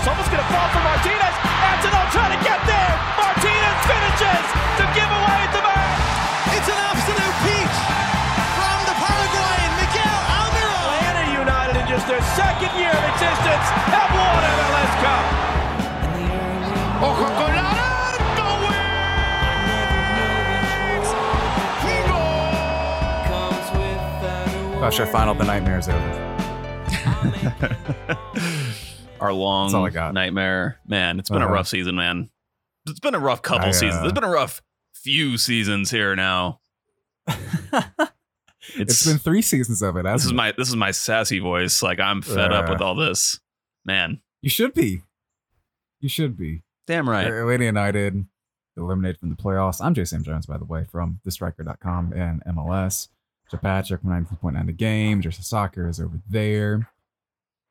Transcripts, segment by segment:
Rivers almost going to fall for Martinez. Antonov trying to get there. Martinez finishes to give away the match. It's an absolute peach from the Paraguayan Miguel Almiron. Atlanta United in just their second year of existence have won MLS Cup. Ojo con la About your final, the nightmare's over. Our long That's all I got. nightmare. Man, it's been a Uh-huh. rough season, man. It's been a rough couple I, uh, seasons. It's been a rough few seasons here now. it's been three seasons of it. this is it? my this is my sassy voice. Like I'm fed up Uh. with all this. Man, You should be. You should be. damn right. Atlanta United eliminated from the playoffs. I'm Jay Sam Jones, by the way, from thestriker.com and MLS. Joe Patrick, 19.9 the game. Jersey Soccer is over there.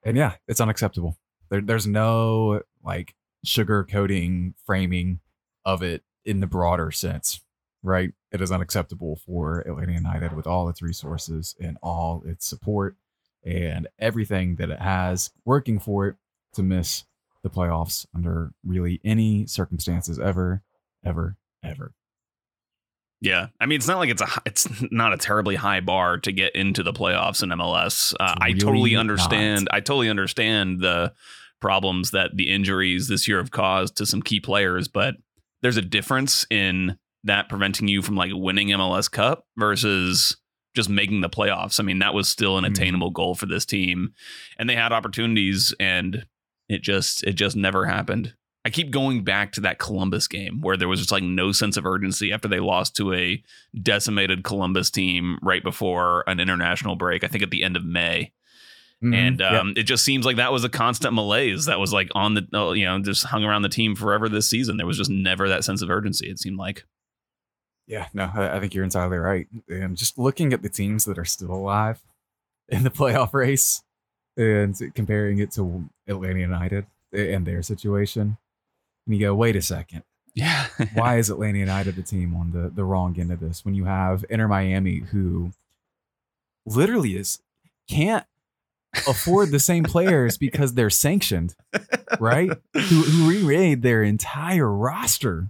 And yeah, it's unacceptable. There, there's no like sugar coating framing of it in the broader sense, right? It is unacceptable for Atlanta United with all its resources and all its support and everything that it has working for it to miss the playoffs under really any circumstances ever, ever, ever. Yeah, I mean, it's not like it's a it's not a terribly high bar to get into the playoffs in MLS. Uh, I totally understand. I totally understand the problems that the injuries this year have caused to some key players, but there's a difference in that preventing you from like winning MLS Cup versus just making the playoffs. I mean, that was still an Mhm. attainable goal for this team, and they had opportunities, and it just it just never happened. I keep going back to that Columbus game where there was just like no sense of urgency after they lost to a decimated Columbus team right before an international break. I think at the end of May, and Mhm. um, it just seems like that was a constant malaise that was like on the uh, you know just hung around the team forever this season. There was just never that sense of urgency. It seemed like. Yeah, no, I, I think you're entirely right. And just looking at the teams that are still alive in the playoff race and comparing it to Atlanta United and their situation, and you go, wait a second. Yeah. Why is Atlanta United the team on the, the wrong end of this when you have Inter Miami who literally is can't afford the same players because they're sanctioned, right? who, who remade their entire roster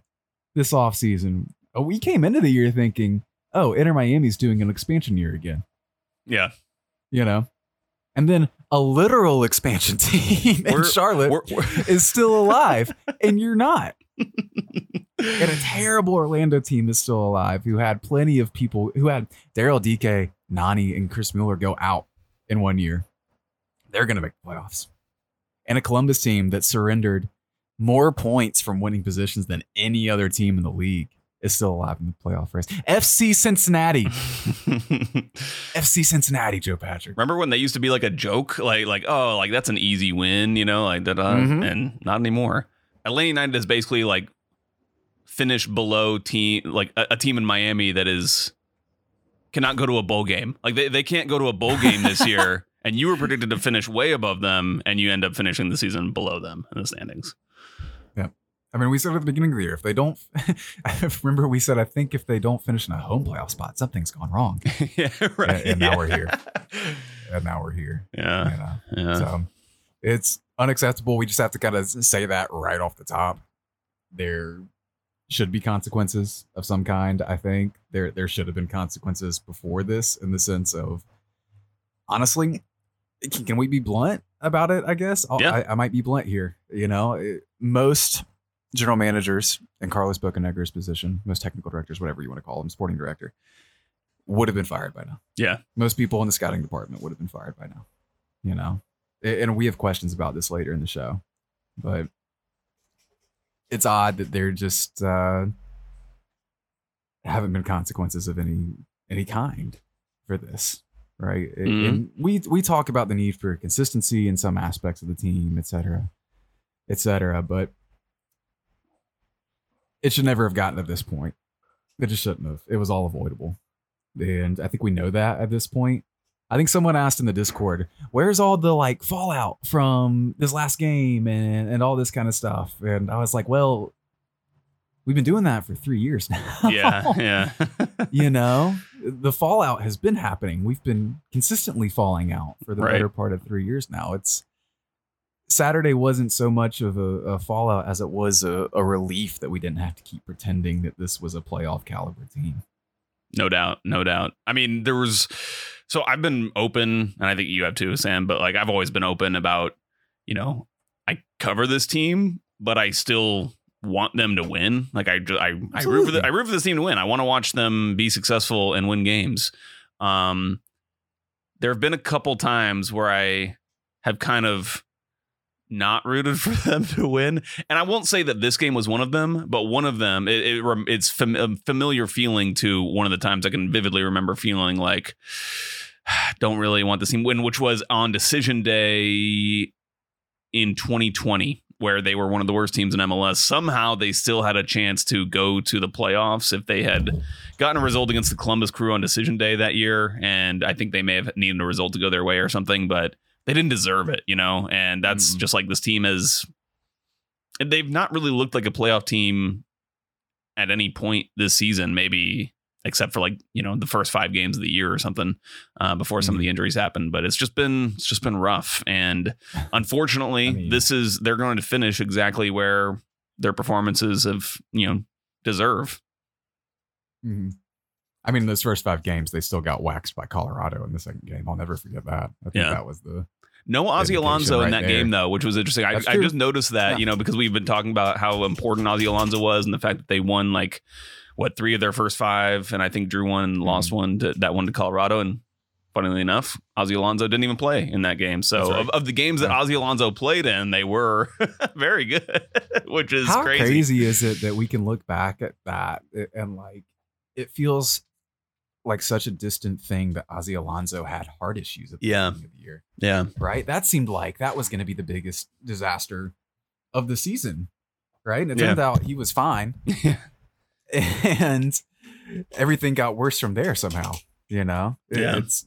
this offseason. Oh, we came into the year thinking, oh, Inter Miami's doing an expansion year again, yeah. you know? And then a literal expansion team in We're- Charlotte We're- we're- is still alive, and you're not. And a terrible Orlando team is still alive who had plenty of people who had Daryl Dike, Nani, and Chris Mueller go out in one year. They're going to make the playoffs. And a Columbus team that surrendered more points from winning positions than any other team in the league is still alive in the playoff race. FC Cincinnati. FC Cincinnati, Joe Patrick. Remember when they used to be like a joke, like like oh, like that's an easy win, you know, like da da, Mhm. and not anymore. Atlanta United is basically like finished below team, like a, a team in Miami that is cannot go to a bowl game. Like they, they can't go to a bowl game this year, and you were predicted to finish way above them, and you end up finishing the season below them in the standings. I mean, we said at the beginning of the year, if they don't, I remember we said, I think if they don't finish in a home playoff spot, something's gone wrong. yeah, right. and now yeah. we're here. And now we're here. Yeah, You know? yeah. So it's unacceptable. We just have to kind of say that right off the top. There should be consequences of some kind. I think there there should have been consequences before this, in the sense of honestly, can, we be blunt about it? I guess Yeah. I, I might be blunt here. You know, It- most general managers in Carlos Bocanegra's position, most technical directors, whatever you want to call them, sporting director, would have been fired by now yeah. most people in the scouting department would have been fired by now. You know, and we have questions about this later in the show, but it's odd that there just uh, haven't been consequences of any any kind for this, right? Mhm. And we we talk about the need for consistency in some aspects of the team, et cetera, et cetera, but it should never have gotten to this point. It just shouldn't have. It was all avoidable. And I think we know that at this point. I think someone asked in the Discord, where's all the like fallout from this last game and, and all this kind of stuff? And I was like, well, we've been doing that for three years now. Yeah, yeah. you know, the fallout has been happening. We've been consistently falling out for the Right. better part of three years now. It's Saturday wasn't so much of a, a fallout as it was a, a relief that we didn't have to keep pretending that this was a playoff caliber team. No doubt, no doubt. I mean, there was so I've been open, and I think you have too, Sam. But like, I've always been open about, you know, I cover this team, but I still want them to win. Like I, I, I root for the, I root for this team to win. I want to watch them be successful and win games. Um, there have been a couple times where I have kind of not rooted for them to win, and I won't say that this game was one of them, but one of them. It, it it's fam- a familiar feeling to one of the times I can vividly remember feeling like don't really want this team win, which was on decision day in 2020 where they were one of the worst teams in MLS. Somehow they still had a chance to go to the playoffs if they had gotten a result against the Columbus Crew on decision day that year. And I think they may have needed a result to go their way or something, but they didn't deserve it, you know? And that's Mm. just like this team is. They've not really looked like a playoff team at any point this season, maybe except for like you know the first five games of the year or something uh, before some of the injuries happened. But it's just been it's just been rough, and unfortunately, I mean- this is they're going to finish exactly where their performances have you know deserve. Mhm. I mean, those first five games, they still got waxed by Colorado in the second game. I'll never forget that. I think Yeah. that was the No Ozzy Alonso in that there. game though, which was interesting. I, I just noticed that Yeah. you know because we've been talking about how important Ozzy Alonso was and the fact that they won like what three of their first five, and I think drew one, and Mm-hmm. lost one to that one to Colorado, and funnily enough, Ozzy Alonso didn't even play in that game. So right. of, of the games that Yeah. Ozzy Alonso played in, they were very good, which is how crazy. crazy. is it that we can look back at that and like it feels like such a distant thing that Ozzy Alonso had heart issues at the Yeah. beginning of the year, Yeah, right? That seemed like that was going to be the biggest disaster of the season, right? And it Yeah. turned out he was fine, and everything got worse from there somehow. You know, It- Yeah. it's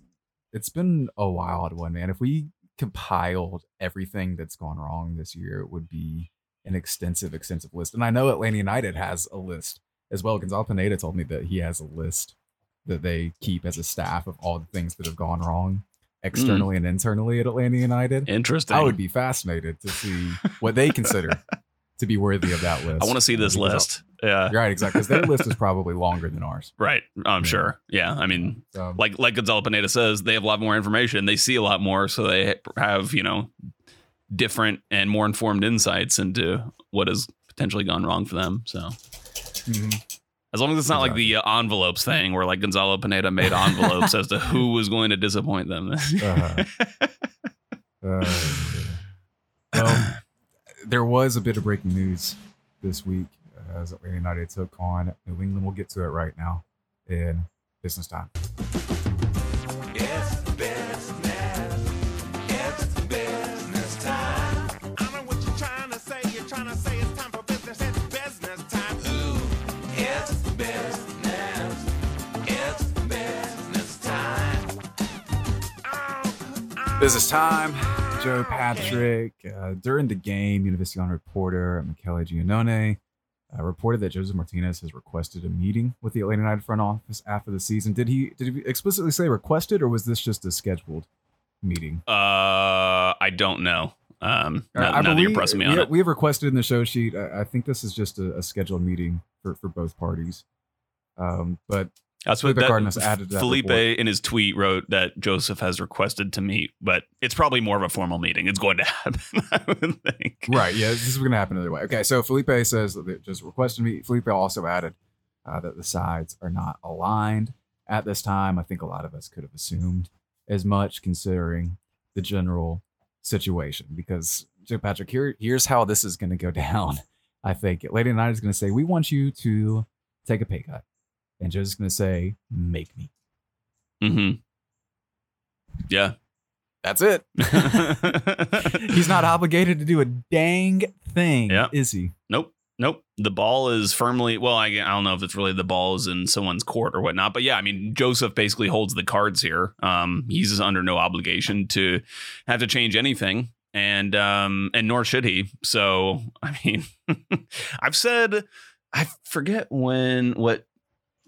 it's been a wild one, man. If we compiled everything that's gone wrong this year, it would be an extensive, extensive list. And I know Atlanta United has a list as well. Gonzalo Pineda told me that he has a list that they keep as a staff of all the things that have gone wrong externally and internally at Atlanta United. interesting. I would be fascinated to see what they consider to be worthy of that list. I want to see this list. Yeah, Right, exactly. Because their list is probably longer than ours. right. I'm Yeah. sure. Yeah, I mean, So, like like Gonzalo Pineda says, they have a lot more information. They see a lot more, so they have you know different and more informed insights into what has potentially gone wrong for them. So mhm. As long as it's not like the uh, envelopes thing, where like Gonzalo Pineda made envelopes as to who was going to disappoint them. Uh-huh. Uh, well, there was a bit of breaking news this week as Atlanta United took on New England. We'll get to it right now in business time. Business time. Joe Patrick. Uh, during the game, Univision reporter Michele Giannone uh, reported that Josef Martinez has requested a meeting with the Atlanta United front office after the season. Did he did he explicitly say requested, or was this just a scheduled meeting? uh, I don't know. Um, Uh, I that you're believe- pressing me we, on it, we have requested in the show sheet. I, I think this is just a, a scheduled meeting for, for both parties. Um, but that's what Felipe that, Cardenas added that Felipe report. in his tweet wrote that Josef has requested to meet, but it's probably more of a formal meeting. It's going to happen, I would think. right, yeah, this is going to happen either way. Okay, so Felipe says that they just requested me. Felipe also added uh, that the sides are not aligned at this time. I think a lot of us could have assumed as much, considering the general situation. Because Joe Patrick, here, here's how this is going to go down. I think Atlanta United is going to say, "We want you to take a pay cut," and going to say, "Make me." Mm-hmm. Yeah. That's it. He's not obligated to do a dang thing, Yeah. is he? Nope. Nope. The ball is firmly, well, I, I don't know if it's really the ball is in someone's court or whatnot, but yeah, I mean, Josef basically holds the cards here. Um, he's under no obligation to have to change anything. And, um, and nor should he. So, I mean, I've said, I forget when, what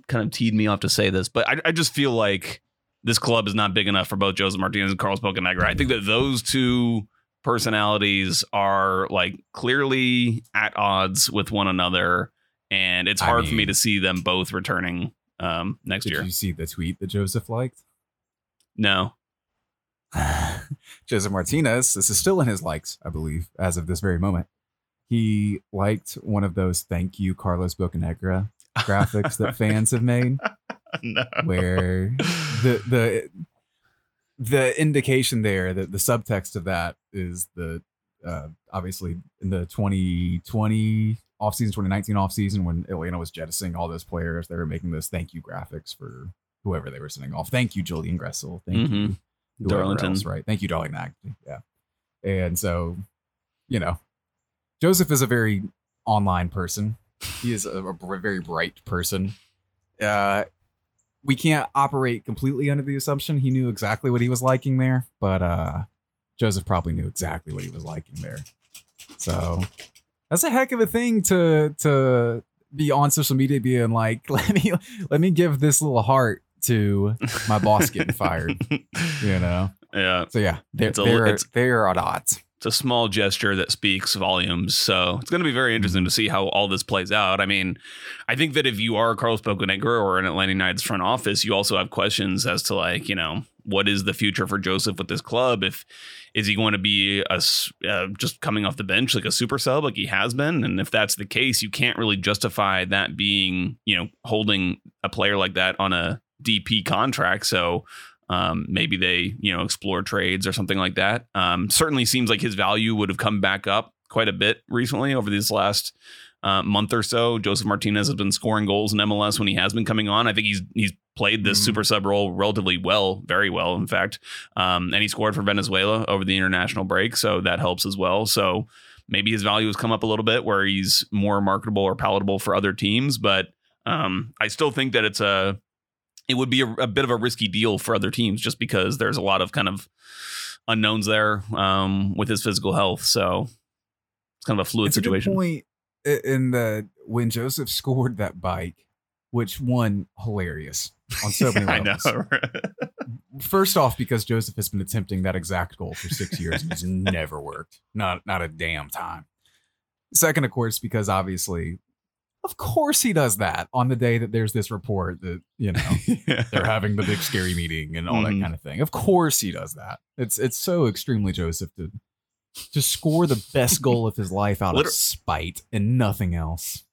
kind of teed me off to say this, but I, I just feel like this club is not big enough for both Josef Martinez and Carlos Bocanegra. I think that those two personalities are like clearly at odds with one another, and it's I hard for me to see them both returning um, next Did year. you see the tweet that Josef liked? No. Josef Martinez, this is still in his likes, I believe, as of this very moment. He liked one of those thank you Carlos Bocanegra graphics that fans have made no. where the the the indication there that the subtext of that is the uh, obviously in the 2020 offseason 2019 offseason when Atlanta was jettisoning all those players they were making those thank you graphics for whoever they were sending off thank you Julian Gressel thank you Mhm. whoever Darlington. else, right thank you Darlington yeah and so you know Josef is a very online person he is a, a very bright person uh we can't operate completely under the assumption he knew exactly what he was liking there, but uh Josef probably knew exactly what he was liking there. So that's a heck of a thing to to be on social media being like, let me let me give this little heart to my boss getting fired. You know? Yeah. So yeah, they're It's a- they're, it's- they're at odds. It's a small gesture that speaks volumes. So it's going to be very interesting to see how all this plays out. I mean, I think that if you are Carlos Bocanegra or an Atlanta United's front office, you also have questions as to like, you know, what is the future for Josef with this club? If is he going to be a uh, just coming off the bench like a super sub like he has been? And if that's the case, you can't really justify that being, you know, holding a player like that on a DP contract. So um, maybe they, you know, explore trades or something like that. Um, certainly seems like his value would have come back up quite a bit recently over these last uh, month or so. Josef Martinez has been scoring goals in MLS when he has been coming on. I think he's he's played this Mhm. super sub role relatively well, very well, in fact. Um, and he scored for Venezuela over the international break, so that helps as well. So maybe his value has come up a little bit where he's more marketable or palatable for other teams, but um, I still think that it's a it would be a, a bit of a risky deal for other teams just because there's a lot of kind of unknowns there um, with his physical health. So it's kind of a fluid it's a situation. good point in the when Josef scored that bike, which one hilarious on so many levels. First off, because Josef has been attempting that exact goal for six years and it's never worked. Not not a damn time. Second, of course, because obviously, of course he does that on the day that there's this report that, you know, they're having the big scary meeting and all Mhm. that kind of thing. Of course he does that. It's it's so extremely Josef to to score the best goal of his life out of spite and nothing else.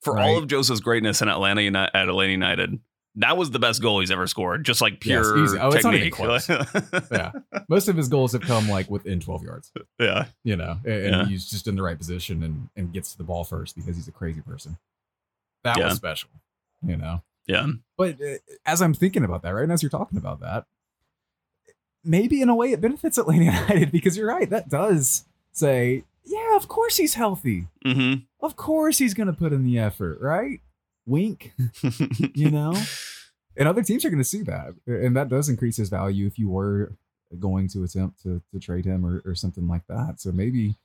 for all of Josef's greatness in Atlanta Uni- at Atlanta United, that was the best goal he's ever scored. Just like pure easy. Oh, it's not even technique. Yeah. Most of his goals have come like within 12 yards, yeah. you know, and, Yeah. he's just in the right position and, and gets to the ball first because he's a crazy person. That Yeah. was special, you know. Yeah. But uh, as I'm thinking about that, right, and as you're talking about that, maybe in a way it benefits Atlanta United because you're right. That does say, yeah, of course he's healthy. hmm Of course he's going to put in the effort, right? Wink, you know? And other teams are going to see that. And that does increase his value if you were going to attempt to, to trade him or, or something like that. So maybe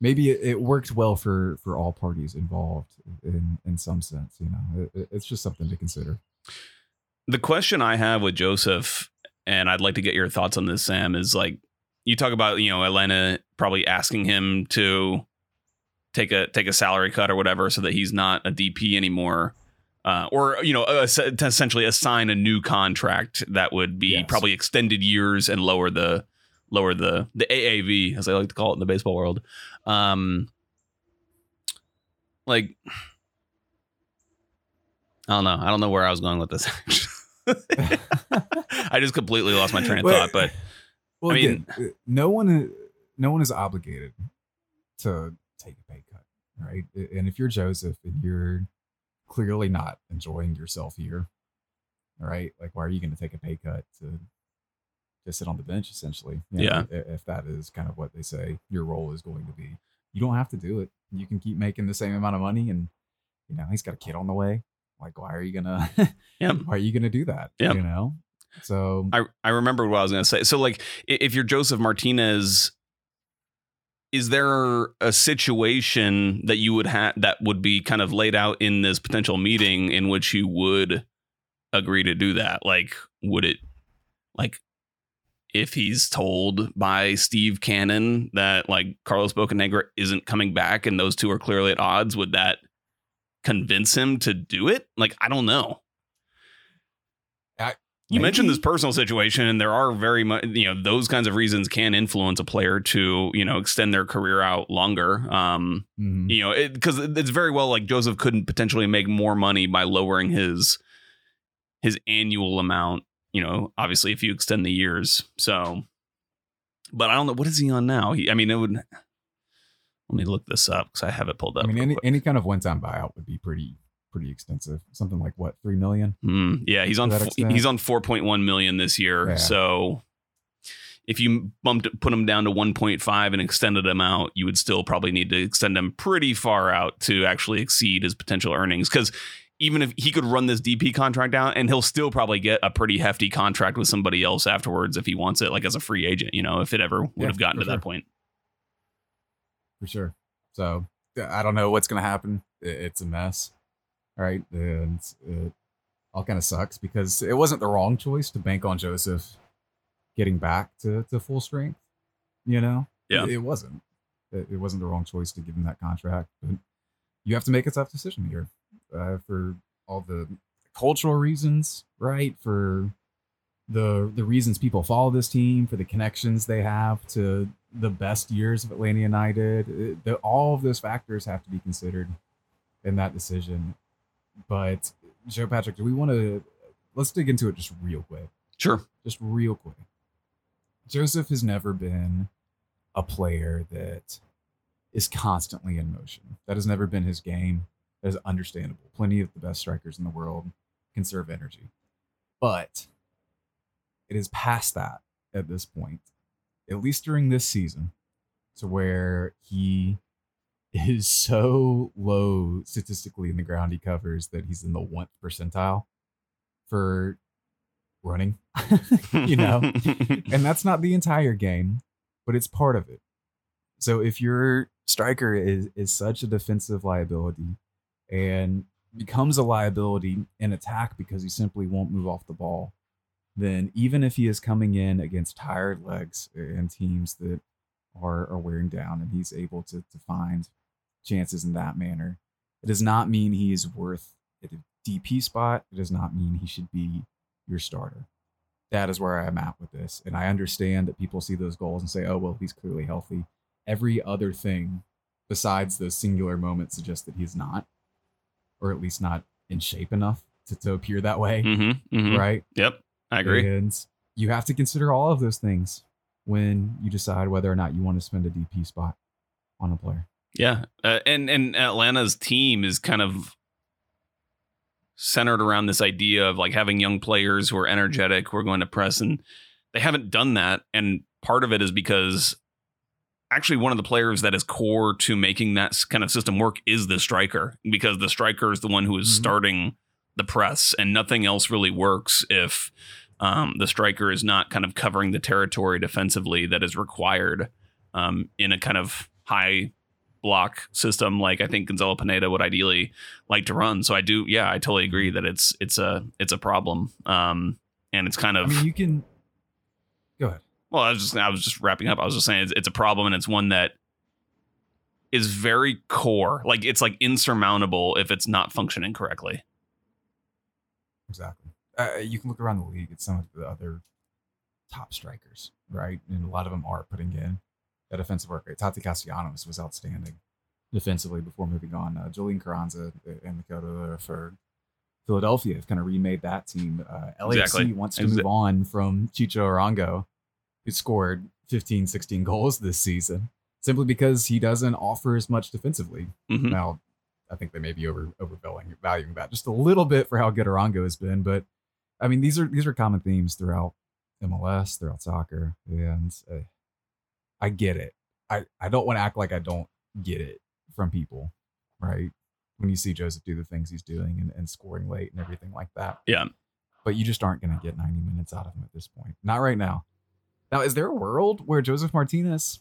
maybe it, it worked well for for all parties involved in in some sense, you know. It- it, it's just something to consider. the question I have with Josef, and I'd like to get your thoughts on this, Sam, is like you talk about, you know, Atlanta probably asking him to take a take a salary cut or whatever so that he's not a DP anymore. Uh, or you know, uh, to essentially assign a new contract that would be Yes. probably extended years and lower the lower the the AAV as I like to call it in the baseball world. Um, like I don't know. I don't know where I was going with this. I just completely lost my train of Well, thought. But Well, I mean- again, no one no one is obligated to take a pay cut, right? And if you're Josef and you're clearly not enjoying yourself here, right? Like, why are you going to take a pay cut to just sit on the bench, essentially? You know, Yeah. i- If that is kind of what they say your role is going to be, you don't have to do it. You can keep making the same amount of money, and you know he's got a kid on the way. Like, why are you gonna? Yeah. Why are you gonna do that? Yeah. You know. So I I remember what I was going to say. So like, if you're Josef Martinez, is there a situation that you would have that would be kind of laid out in this potential meeting in which you would agree to do that? Like, would it like? if he's told by Steve Cannon that like Carlos Bocanegra isn't coming back and those two are clearly at odds, would that convince him to do it? Like, I don't know. You mentioned this personal situation, and there are very much, you know, those kinds of reasons can influence a player to, you know, extend their career out longer. Um, Mhm. you know, because it's very well like Josef couldn't potentially make more money by lowering his his annual amount. You know, obviously if you extend the years. So, but I don't know what is he on now. He, I mean, it would. Let me look this up because I have it pulled up. I mean, any quick. any kind of one-time buyout would be pretty pretty extensive. Something like what three million? Mm, yeah, he's on to extent. he's on 4.1 million this year. Yeah. So if you bumped put him down to 1.5 and extended him out, you would still probably need to extend him pretty far out to actually exceed his potential earnings cuz even if he could run this DP contract out and he'll still probably get a pretty hefty contract with somebody else afterwards if he wants it like as a free agent, you know, if it ever would Yeah, have gotten to that point. for sure. So I don't know what's gonna happen. It's a mess, right? And it all kind of sucks because it wasn't the wrong choice to bank on Josef getting back to, to full strength. You know, Yeah. it, it wasn't. It, it wasn't the wrong choice to give him that contract. But you have to make a tough decision here uh, for all the cultural reasons, right? For the the reasons people follow this team, for the connections they have to the best years of Atlanta United. It- the, all of those factors have to be considered in that decision. But Joe Patrick, do we want to let's dig into it just real quick, Sure. just real quick. Josef has never been a player that is constantly in motion. That has never been his game. That is understandable. Plenty of the best strikers in the world conserve energy. But it is past that at this point, at least during this season, to where he is so low statistically in the ground he covers that he's in the one percentile for running. you know, and that's not the entire game, but it's part of it. So if your striker is is such a defensive liability and becomes a liability in attack because he simply won't move off the ball, then even if he is coming in against tired legs and teams that are, are wearing down and he's able to, to find chances in that manner, it does not mean he is worth a DP spot. It does not mean he should be your starter that is where I'm at with this. And I understand that people see those goals and say, oh, well, he's clearly healthy. Every other thing besides those singular moments suggests that he's not, or at least not in shape enough to, to appear that way. mm-hmm, mm-hmm. Right. Yep. I agree. And you have to consider all of those things when you decide whether or not you want to spend a DP spot on a player. Yeah, uh, and and Atlanta's team is kind of centered around this idea of like having young players who are energetic, who are going to press, and they haven't done that. And part of it is because actually one of the players that is core to making that kind of system work is the striker, because the striker is the one who is Mhm. starting the press, and nothing else really works if um, the striker is not kind of covering the territory defensively that is required um, in a kind of high block system like I think Gonzalo Pineda would ideally like to run. So I do, yeah, I totally agree that it's it's a it's a problem. Um, and it's kind of I mean, you can go ahead. well, I was just I was just wrapping up. I was just saying it's, it's a problem and it's one that is very core. Like it's like insurmountable if it's not functioning correctly. Exactly. Uh, you can look around the league at some of the other top strikers, right? And a lot of them are putting in that defensive work rate. Tati Castellanos was outstanding defensively before moving on. Uh, Julian Carranza and Dakota for Philadelphia have kind of remade that team. Uh, LAFC Exactly. wants to move on from Chicho Arango, who scored 15, 16 goals this season, simply because he doesn't offer as much defensively. Mhm. Now, I think they may be over overvaluing valuing that just a little bit for how good Arango has been, but I mean these are these are common themes throughout MLS, throughout soccer, and uh, I get it. I I don't want to act like I don't get it from people, right? When you see Josef do the things he's doing and, and scoring late and everything like that, Yeah. But you just aren't going to get 90 minutes out of him at this point. Not right now. Now, is there a world where Josef Martinez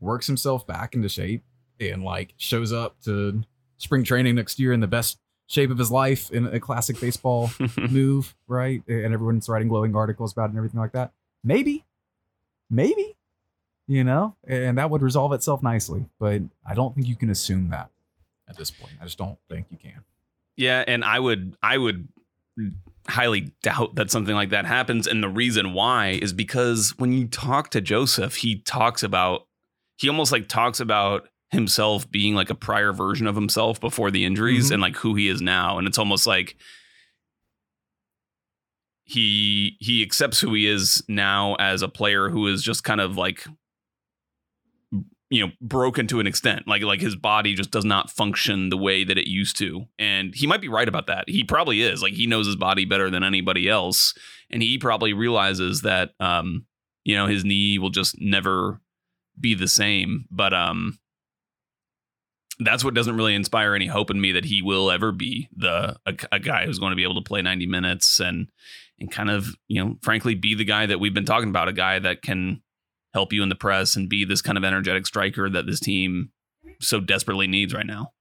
works himself back into shape and like shows up to spring training next year in the best shape of his life in a classic baseball move, right? And everyone's writing glowing articles about it and everything like that. Maybe, maybe, you know, and that would resolve itself nicely. But I don't think you can assume that at this point. I just don't think you can. Yeah, and I would I would highly doubt that something like that happens and the reason why is because when you talk to Josef, he talks about he almost like talks about himself being like a prior version of himself before the injuries Mhm. and like who he is now and it's almost like he he accepts who he is now as a player who is just kind of like you know broken to an extent. Like like his body just does not function the way that it used to. And he might be right about that. He probably is. Like he knows his body better than anybody else. And he probably realizes that um you know his knee will just never be the same. But um that's what doesn't really inspire any hope in me that he will ever be the a, a guy who's going to be able to play 90 minutes and and kind of you know frankly be the guy that we've been talking about a guy that can help you in the press and be this kind of energetic striker that this team so desperately needs right now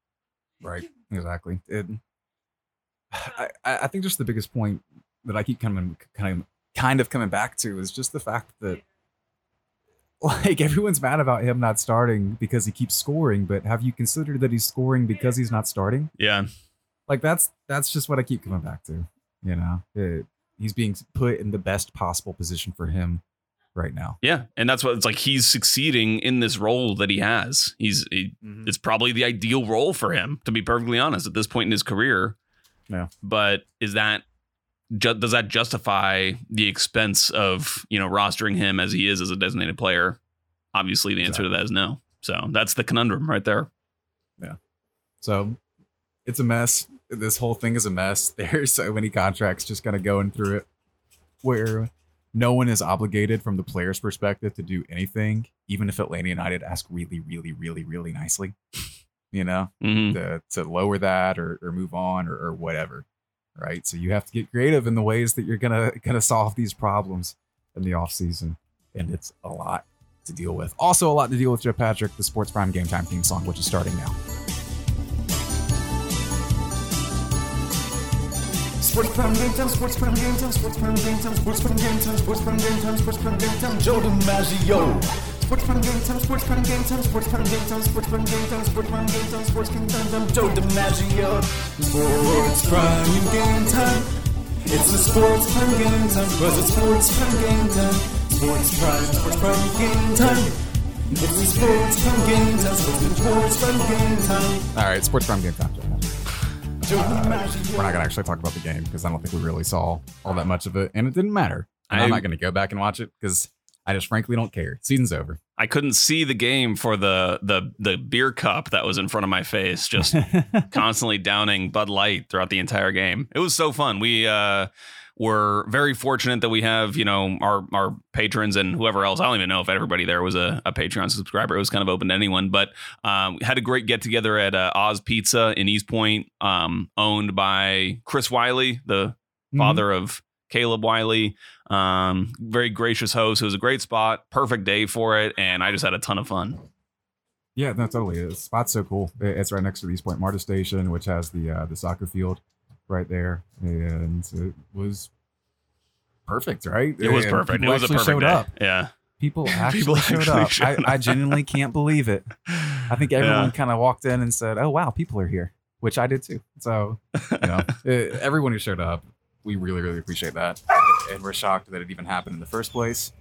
Right. Exactly. It, I, I think just the biggest point that I keep coming kind of kind of coming back to is just the fact that like everyone's mad about him not starting because he keeps scoring, but have you considered that he's scoring because he's not starting? yeah Like that's that's just what I keep coming back to. You know, It- he's being put in the best possible position for him right now. yeah and that's what it's like he's succeeding in this role that he has he's he, mm-hmm. it's probably the ideal role for him to be perfectly honest at this point in his career Yeah. but is that ju- does that justify the expense of you know rostering him as he is as a designated player obviously the answer to that is no so that's the conundrum right there Yeah. So it's a mess. This whole thing is a mess. There's so many contracts just kind of going through it where no one is obligated from the player's perspective to do anything, even if Atlanta United ask really, really, really, really nicely, you know, Mhm. to, to lower that or, or move on or, or whatever. Right. So you have to get creative in the ways that you're gonna gonna solve these problems in the off season. And it's a lot to deal with. Also a lot to deal with Joe Patrick, the Sports Prime Game Time theme song, which is starting now. Sports Prime Game Time, Sports Prime Game Time, Sports Prime Game Time, Sports Prime Game Time, Sports Prime Game Time, Sports Prime Game Time, Joe DiMaggio. Sports Prime Game Time, Sports Prime Game Time, Sports Prime Game Time, Sports Prime Game Time, Sports Prime Game Time, Sports Prime Game Time, Joe DiMaggio. Sports Prime Game Time. It's the Sports Prime Game Time, cause it's Sports Prime Game Time. Sports Prime, Sports Prime Game Time. It's the Sports Prime Game Time, Sports Prime Game Time. All right, Sports Prime Game Time. Joe DiMaggio. We're not gonna actually talk about the game because I don't think we really saw all that much of it, and it didn't matter. And I- I'm not gonna go back and watch it because I just frankly don't care. Season's over. I couldn't see the game for the the the beer cup that was in front of my face, just constantly downing Bud Light throughout the entire game. It was so fun. We uh, were very fortunate that we have you know our our patrons and whoever else. I don't even know if everybody there was a, a Patreon subscriber. It was kind of open to anyone, but um, had a great get together at uh, Oz Pizza in East Point, um, owned by Chris Wiley, the Mm-hmm. father of Caleb Wiley. Um, very gracious host. It was a great spot, perfect day for it, and I just had a ton of fun. Yeah, no, totally. The spot's so cool. It's right next to the East Point Marta station, which has the uh, the soccer field right there, and it was perfect. Right? It was And perfect. It was a perfect showed day. up. Yeah. People actually People showed actually up. showed I, I genuinely can't believe it. I think everyone Yeah. kind of walked in and said, "Oh wow, people are here," which I did too. So you know, eh, everyone who showed up, we really, really appreciate that, and we're shocked that it even happened in the first place.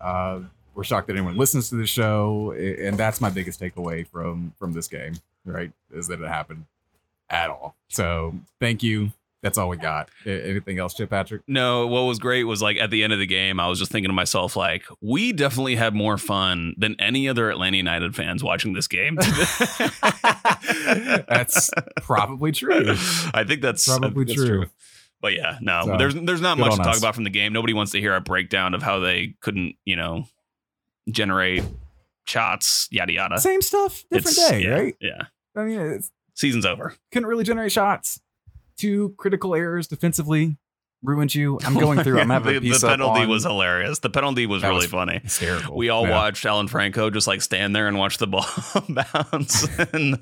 Uh, we're shocked that anyone listens to the show, and that's my biggest takeaway from from this game. Right, is that it happened at all. So thank you. That's all we got. Anything else, Chip Patrick? No, what was great was like at the end of the game, I was just thinking to myself, like, we definitely had more fun than any other Atlanta United fans watching this game. That's probably true. I think that's uh, Probably think that's true. But yeah, no, So, there's there's not much to talk us. about from the game. Nobody wants to hear a breakdown of how they couldn't, you know, generate shots, yada yada. Same stuff, different It's- day, yeah, right? Yeah, I mean, it's season's over. couldn't really generate shots. Two critical errors defensively ruined you. I'm going through. I'm having the, a piece the penalty on- was hilarious. The penalty was That really was funny. hysterical. We all Yeah. watched Alan Franco just like stand there and watch the ball bounce and,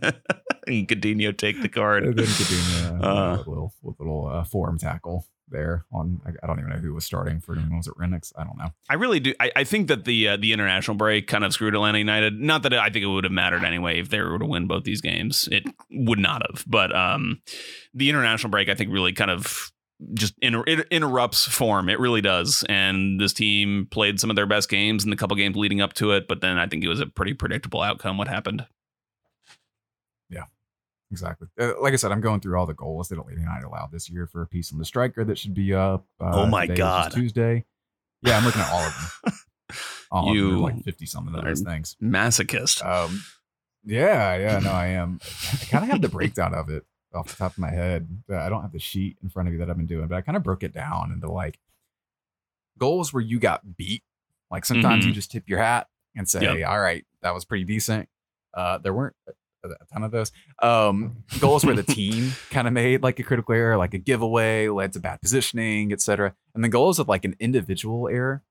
and Coutinho take the card. And then Coutinho, uh, Uh. a little, a little uh, forearm tackle there. On I, I don't even know who was starting for Was it Renix? I don't know. I really do. I, I think that the uh, the international break kind of screwed Atlanta United. Not that I think it would have mattered anyway if they were to win both these games. It would not have. But um, the international break, I think, really kind of just inter- it interrupts form. It really does. And this team played some of their best games in the couple games leading up to it. But then I think it was a pretty predictable outcome. What happened? Exactly. Uh, like I said, I'm going through all the goals that Atlanta United allowed this year for a piece on the striker that should be up. Uh, Oh my today, God. Tuesday. Yeah, I'm looking at all of them. All of them. You like 50 something of those things. Masochist. Um, yeah, yeah, no, I am. I kind of have the breakdown of it off the top of my head. Uh, I don't have the sheet in front of me that I've been doing, but I kind of broke it down into like goals where you got beat. Like sometimes you just tip your hat and say, Mm-hmm. Yep. "All right, that was pretty decent." Uh, there weren't a ton of those um, goals where the team kind of made like a critical error, like a giveaway, led to bad positioning, etc. And the goals of like an individual error.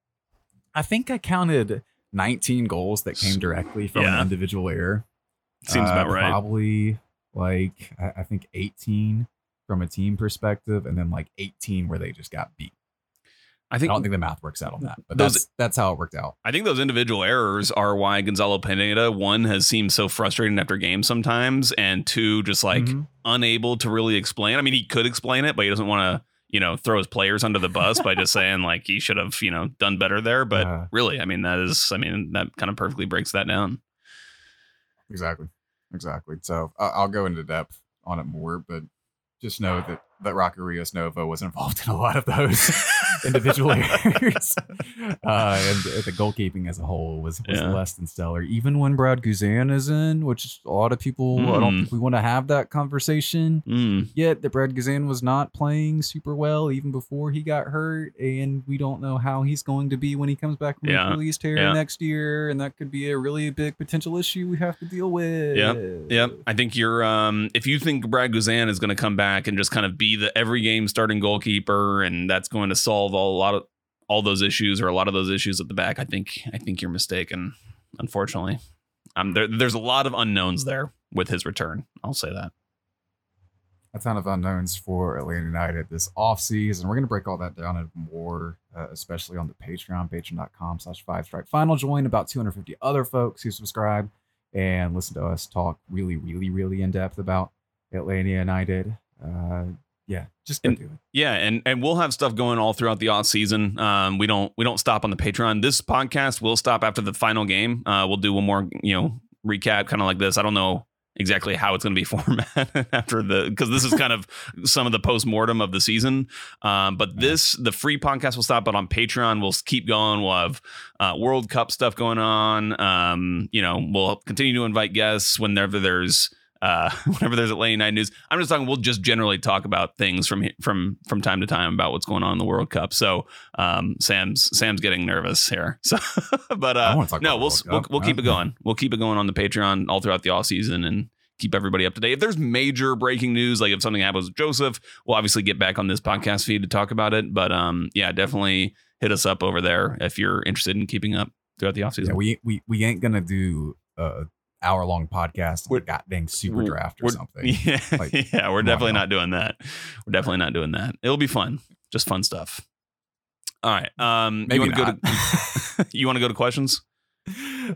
I think I counted 19 goals that came directly from Yeah. an individual error. Seems Uh, about right. Probably like I, I think 18 from a team perspective, and then like 18 where they just got beat. I I don't think the math works out on that, but Those- that's that's how it worked out. I think those individual errors are why Gonzalo Pineda one has seemed so frustrating after games sometimes, and two just like Mhm. unable to really explain. I mean, he could explain it, but he doesn't want to, you know, throw his players under the bus by just saying like he should have, you know, done better there. But Yeah. really, I mean, that is, I mean, that kind of perfectly breaks that down. Exactly. Exactly. So uh, I'll go into depth on it more, but just know that that Rocco Rios Novo was involved in a lot of those individual errors. Uh, and the goalkeeping as a whole was, was Yeah. less than stellar. Even when Brad Guzan is in, which a lot of people, I don't Mm. think we want to have that conversation Mm, yet. That Brad Guzan was not playing super well even before he got hurt. And we don't know how he's going to be when he comes back from Yeah. Achilles tear Yeah. next year. And that could be a really big potential issue we have to deal with. Yep. I think you're, um, if you think Brad Guzan is going to come back and just kind of be the every game starting goalkeeper and that's going to solve all, a lot of all those issues or a lot of those issues at the back, I think, I think you're mistaken. Unfortunately, um, there, there's a lot of unknowns there with his return. I'll say that. a ton of unknowns for Atlanta United this offseason. We're going to break all that down and more, uh, especially on the Patreon, patreon.com slash five stripe final. Join about 250 other folks who subscribe and listen to us talk really, really, really in depth about Atlanta United. Uh, yeah, just go And- do it. Yeah, and and we'll have stuff going all throughout the off season. Um, we don't we don't stop on the Patreon. This podcast will stop after the final game. Uh, we'll do one more you know recap, kind of like this. I don't know exactly how it's going to be formatted after the because this is kind of some of the post mortem of the season. Um, but this the free podcast will stop, but on Patreon we'll keep going. We'll have uh, World Cup stuff going on. Um, you know, we'll continue to invite guests whenever there's uh, whenever there's Atlanta United news. I'm just talking. We'll just generally talk about things from from from time to time about what's going on in the World Cup. So um, Sam's Sam's getting nervous here. So, but uh, no, we'll, we'll we'll keep it going. We'll keep it going on the Patreon all throughout the off season and keep everybody up to date. If there's major breaking news, like if something happens with Josef, we'll obviously get back on this podcast feed to talk about it. But um, yeah, definitely hit us up over there if you're interested in keeping up throughout the off Yeah, season. we, we, we ain't going to do a hour long podcast on We're- the goddamn super draft or something. Yeah, Like, yeah, we're definitely not doing that. We're definitely not doing that. It'll be fun, just fun stuff. All right. Um, Maybe you want to go to you want to go to questions?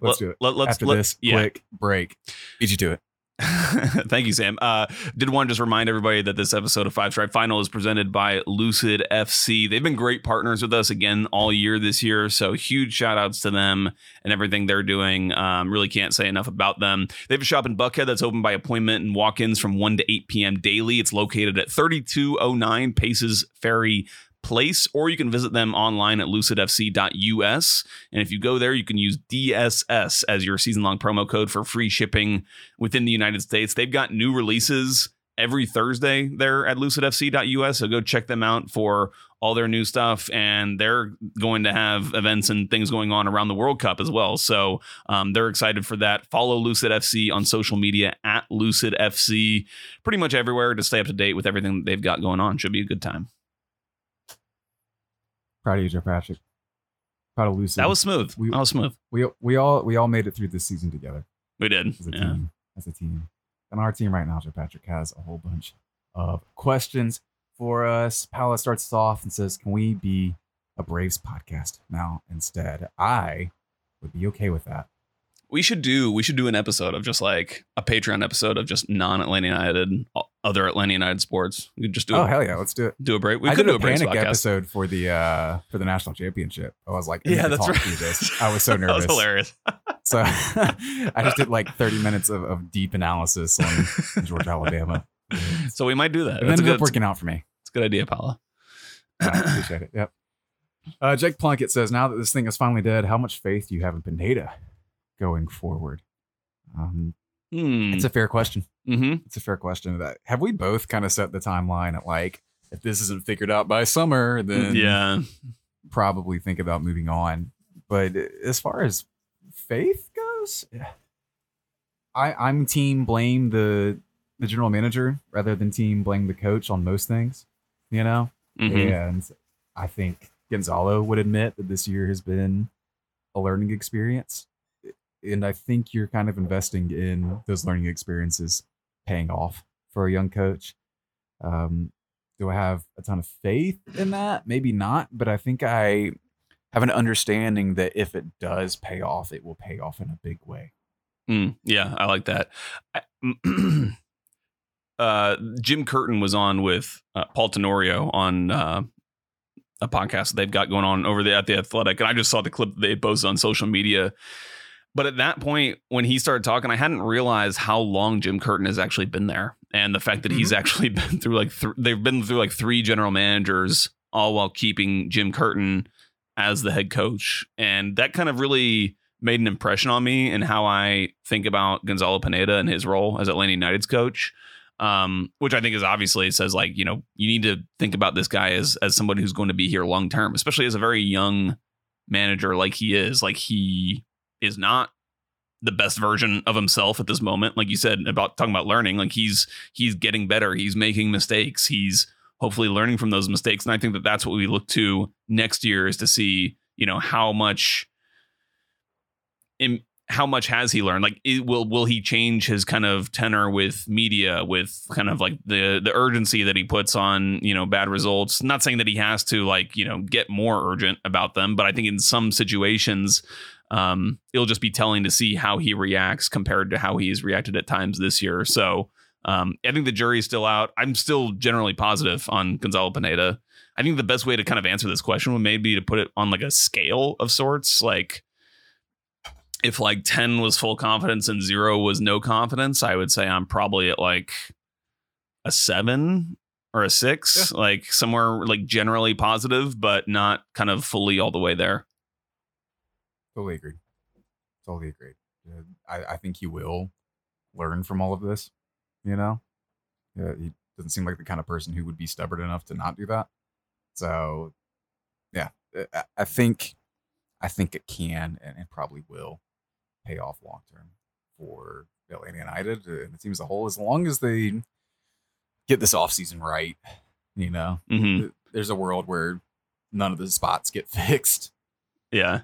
Let's do it. Let, us After let, this yeah. quick break, beat you to it. Thank you, Sam. Uh, did want to just remind everybody that this episode of Five Stripe Final is presented by Lucid FC. They've been great partners with us again all year this year. So huge shout outs to them and everything they're doing. Um, really can't say enough about them. They have a shop in Buckhead that's open by appointment and walk ins from 1 to 8 p.m. daily. It's located at 3209 Paces Ferry Place, or you can visit them online at lucidfc.us. And if you go there, you can use DSS as your season long promo code for free shipping within the United States. They've got new releases every Thursday there at lucidfc.us. So go check them out for all their new stuff. And they're going to have events and things going on around the World Cup as well. So um, they're excited for that. Follow Lucid FC on social media at Lucid FC, pretty much everywhere to stay up to date with everything they've got going on. Should be a good time. Proud of you, Joe Patrick. Proud of Lucy. That was smooth. We- that was smooth. we we all we all made it through this season together We did. as a Yeah. team. As a team. And our team right now, Joe Patrick has a whole bunch of questions for us. Paula starts us off and says, Can we be a Braves podcast now instead? I would be okay with that. We should do we should do an episode of just like a Patreon episode of just non Atlanta United, other Atlanta United sports. We could just do oh a, hell yeah, let's do it. do a break. We I could did do a a panic podcast. episode for the uh for the national championship. I was like, I Yeah, that's right. this. I was so nervous. that was hilarious. So I just did like 30 minutes of, of deep analysis on Georgia, Alabama. So we might do that. It That's a ended good, up working out for me. it's a good idea, Paula. I appreciate it. Yep. Uh, Jake Plunkett says, now that this thing is finally dead, how much faith do you have in Pineda going forward? Um, Hmm. it's a fair question. hmm It's a fair question. That have we both kind of set the timeline at like, if this isn't figured out by summer, then Yeah. probably think about moving on. But as far as faith goes, I I'm team blame the the general manager rather than team blame the coach on most things. You know, Mhm. and I think Gonzalo would admit that this year has been a learning experience. And I think you're kind of investing in those learning experiences paying off for a young coach. Um, do I have a ton of faith in that? Maybe not, but I think I have an understanding that if it does pay off, it will pay off in a big way. Mm, yeah, I like that. I- uh, Jim Curtin was on with uh, Paul Tenorio on uh, a podcast they've got going on over there at the Athletic, and I just saw the clip they posted on social media. But at that point, when he started talking, I hadn't realized how long Jim Curtin has actually been there, and the fact that he's actually been through like th- they've been through like three general managers, all while keeping Jim Curtin as the head coach, and that kind of really made an impression on me and how I think about Gonzalo Pineda and his role as Atlanta United's coach. Um, which I think is obviously says like, you know, you need to think about this guy as as somebody who's going to be here long term, especially as a very young manager like he is. Like he is not the best version of himself at this moment. Like you said about talking about learning, like he's he's getting better. He's making mistakes. He's hopefully learning from those mistakes. And I think that that's what we look to next year is to see, you know, how much how much has he learned? Like, it, will will he change his kind of tenor with media, with kind of like the the urgency that he puts on you know bad results? Not saying that he has to like you know get more urgent about them, but I think in some situations, um, it'll just be telling to see how he reacts compared to how he's reacted at times this year. So. Um, I think the jury's still out. I'm still generally positive on Gonzalo Pineda. I think the best way to kind of answer this question would maybe to put it on like a scale of sorts. Like if like 10 was full confidence and zero was no confidence, I would say I'm probably at like a seven or a six, like somewhere like generally positive, but not kind of fully all the way there. Totally agreed. Totally agreed. Yeah, I, I think he will learn from all of this. You know, yeah, he doesn't seem like the kind of person who would be stubborn enough to not do that. So, yeah, I- I think, I think it can and it probably will pay off long term for Atlanta United and the team as a whole, as long as they get this offseason right. You know, hmm there's a world where none of the spots get fixed. Yeah.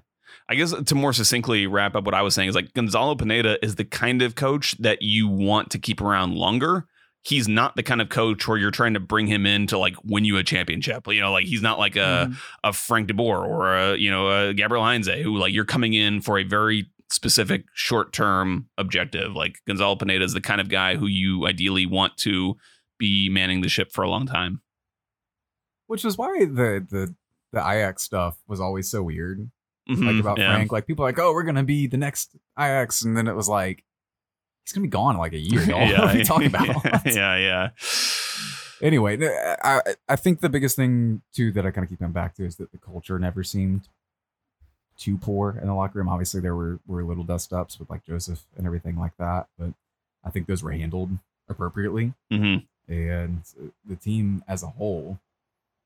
I guess to more succinctly wrap up what I was saying is like Gonzalo Pineda is the kind of coach that you want to keep around longer. He's not the kind of coach where you're trying to bring him in to like win you a championship. You know, like he's not like a a Frank DeBoer or a you know a Gabriel Heinze who like you're coming in for a very specific short term objective. Like Gonzalo Pineda is the kind of guy who you ideally want to be manning the ship for a long time. which is why the the the Ajax stuff was always so weird. Like Mhm, about yeah. Frank, like people are like, oh, we're gonna be the next Ajax, and then it was like, he's gonna be gone in like a year. Y'all. what are you talking about? yeah, yeah. anyway, I I think the biggest thing too that I kind of keep coming back to is that the culture never seemed too poor in the locker room. Obviously, there were were little dust ups with like Josef and everything like that, but I think those were handled appropriately. hmm and the team as a whole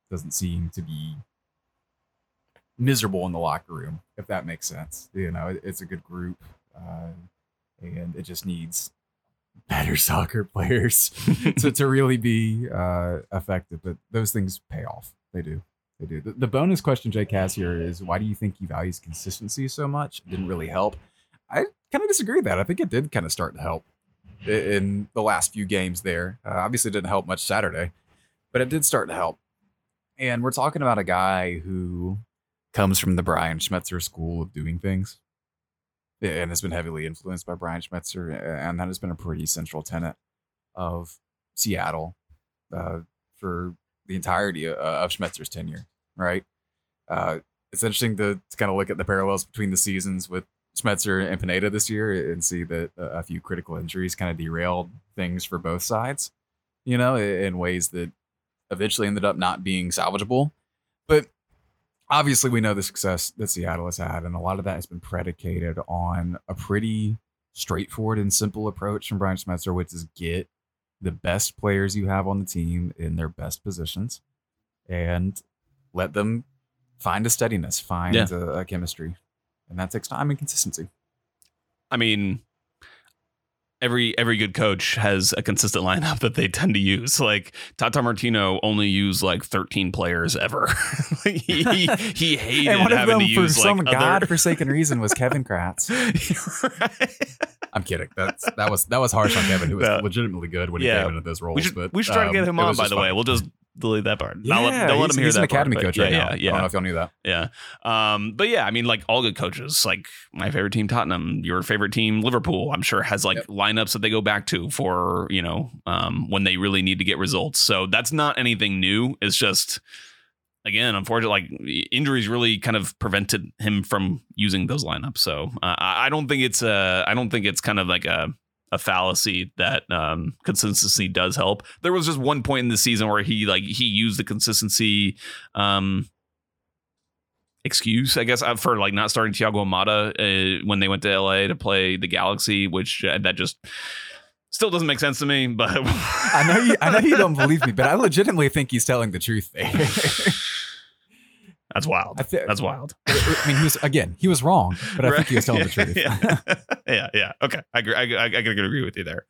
doesn't seem to be miserable in the locker room if that makes sense you know it- it's a good group uh, and it just needs better soccer players to, to really be uh, effective but those things pay off they do they do the, the bonus question jake has here is why do you think he values consistency so much it didn't really help i kind of disagree with that i think it did kind of start to help in the last few games there. Uh, obviously, didn't help much Saturday, but it did start to help. And we're talking about a guy who comes from the Brian Schmetzer school of doing things and has been heavily influenced by Brian Schmetzer. And that has been a pretty central tenet of Seattle uh, for the entirety of Schmetzer's tenure, right? Uh, it's interesting to, to kind of look at the parallels between the seasons with Schmetzer and Pineda this year and see that a few critical injuries kind of derailed things for both sides, you know, in ways that eventually ended up not being salvageable. But obviously, we know the success that Seattle has had, and a lot of that has been predicated on a pretty straightforward and simple approach from Brian Schmetzer, which is get the best players you have on the team in their best positions and let them find a steadiness, find Yeah. a, a chemistry. And that takes time and consistency. I mean, every every good coach has a consistent lineup that they tend to use. Like Tata Martino only used like 13 players ever. He, he he hated and one of having them, to for use some like other. For some godforsaken reason, was Kevin Kratz. I'm kidding. That's that was that was harsh on Kevin, who was No. legitimately good when he Yeah. came into those roles. we should but we should try to um, get him on. By the way, we'll just delete that part. Yeah, let, don't let him hear he's that an academy part, coach right yeah, now. Yeah, I yeah. don't know if y'all knew that. Yeah. Um, but yeah, I mean, like all good coaches, like my favorite team, Tottenham, your favorite team, Liverpool, I'm sure has like Yep. lineups that they go back to for, you know, um, when they really need to get results. So that's not anything new. It's just, again, unfortunately, like injuries really kind of prevented him from using those lineups. So uh, I I don't think it's a, I don't think it's kind of like a, a fallacy that um, consistency does help. There was just one point in the season where he like he used the consistency um, excuse, I guess, uh, for like not starting Thiago Almada uh, when they went to LA to play the Galaxy, which uh, that just still doesn't make sense to me. But I know you. I know you don't believe me, but I legitimately think he's telling the truth there. That's wild. I thi- That's wild. I mean, he was again. He was wrong, but I think he was telling the truth. Yeah, yeah, yeah. Okay, I agree. I, I, I can agree with you there.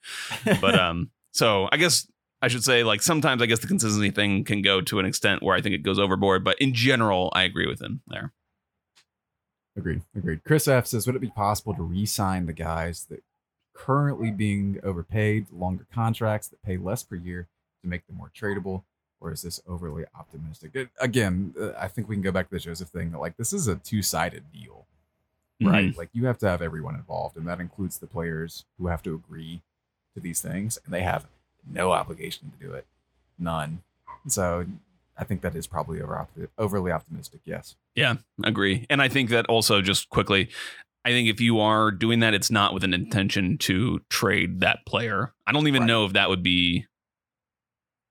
But um, so I guess I should say like sometimes I guess the consistency thing can go to an extent where I think it goes overboard. But in general, I agree with him there. Agreed. Agreed. Chris F says, would it be possible to re-sign the guys that currently being overpaid, longer contracts that pay less per year to make them more tradable? Or is this overly optimistic? It- again, uh, I think we can go back to the Josef thing that like this is a two-sided deal, right? Mm-hmm. Like you have to have everyone involved, and that includes the players who have to agree to these things, and they have no obligation to do it, none. So I think that is probably over overly optimistic. Yes. Yeah, agree and i think that also just quickly i think if you are doing that it's not with an intention to trade that player i don't even Right. know if that would be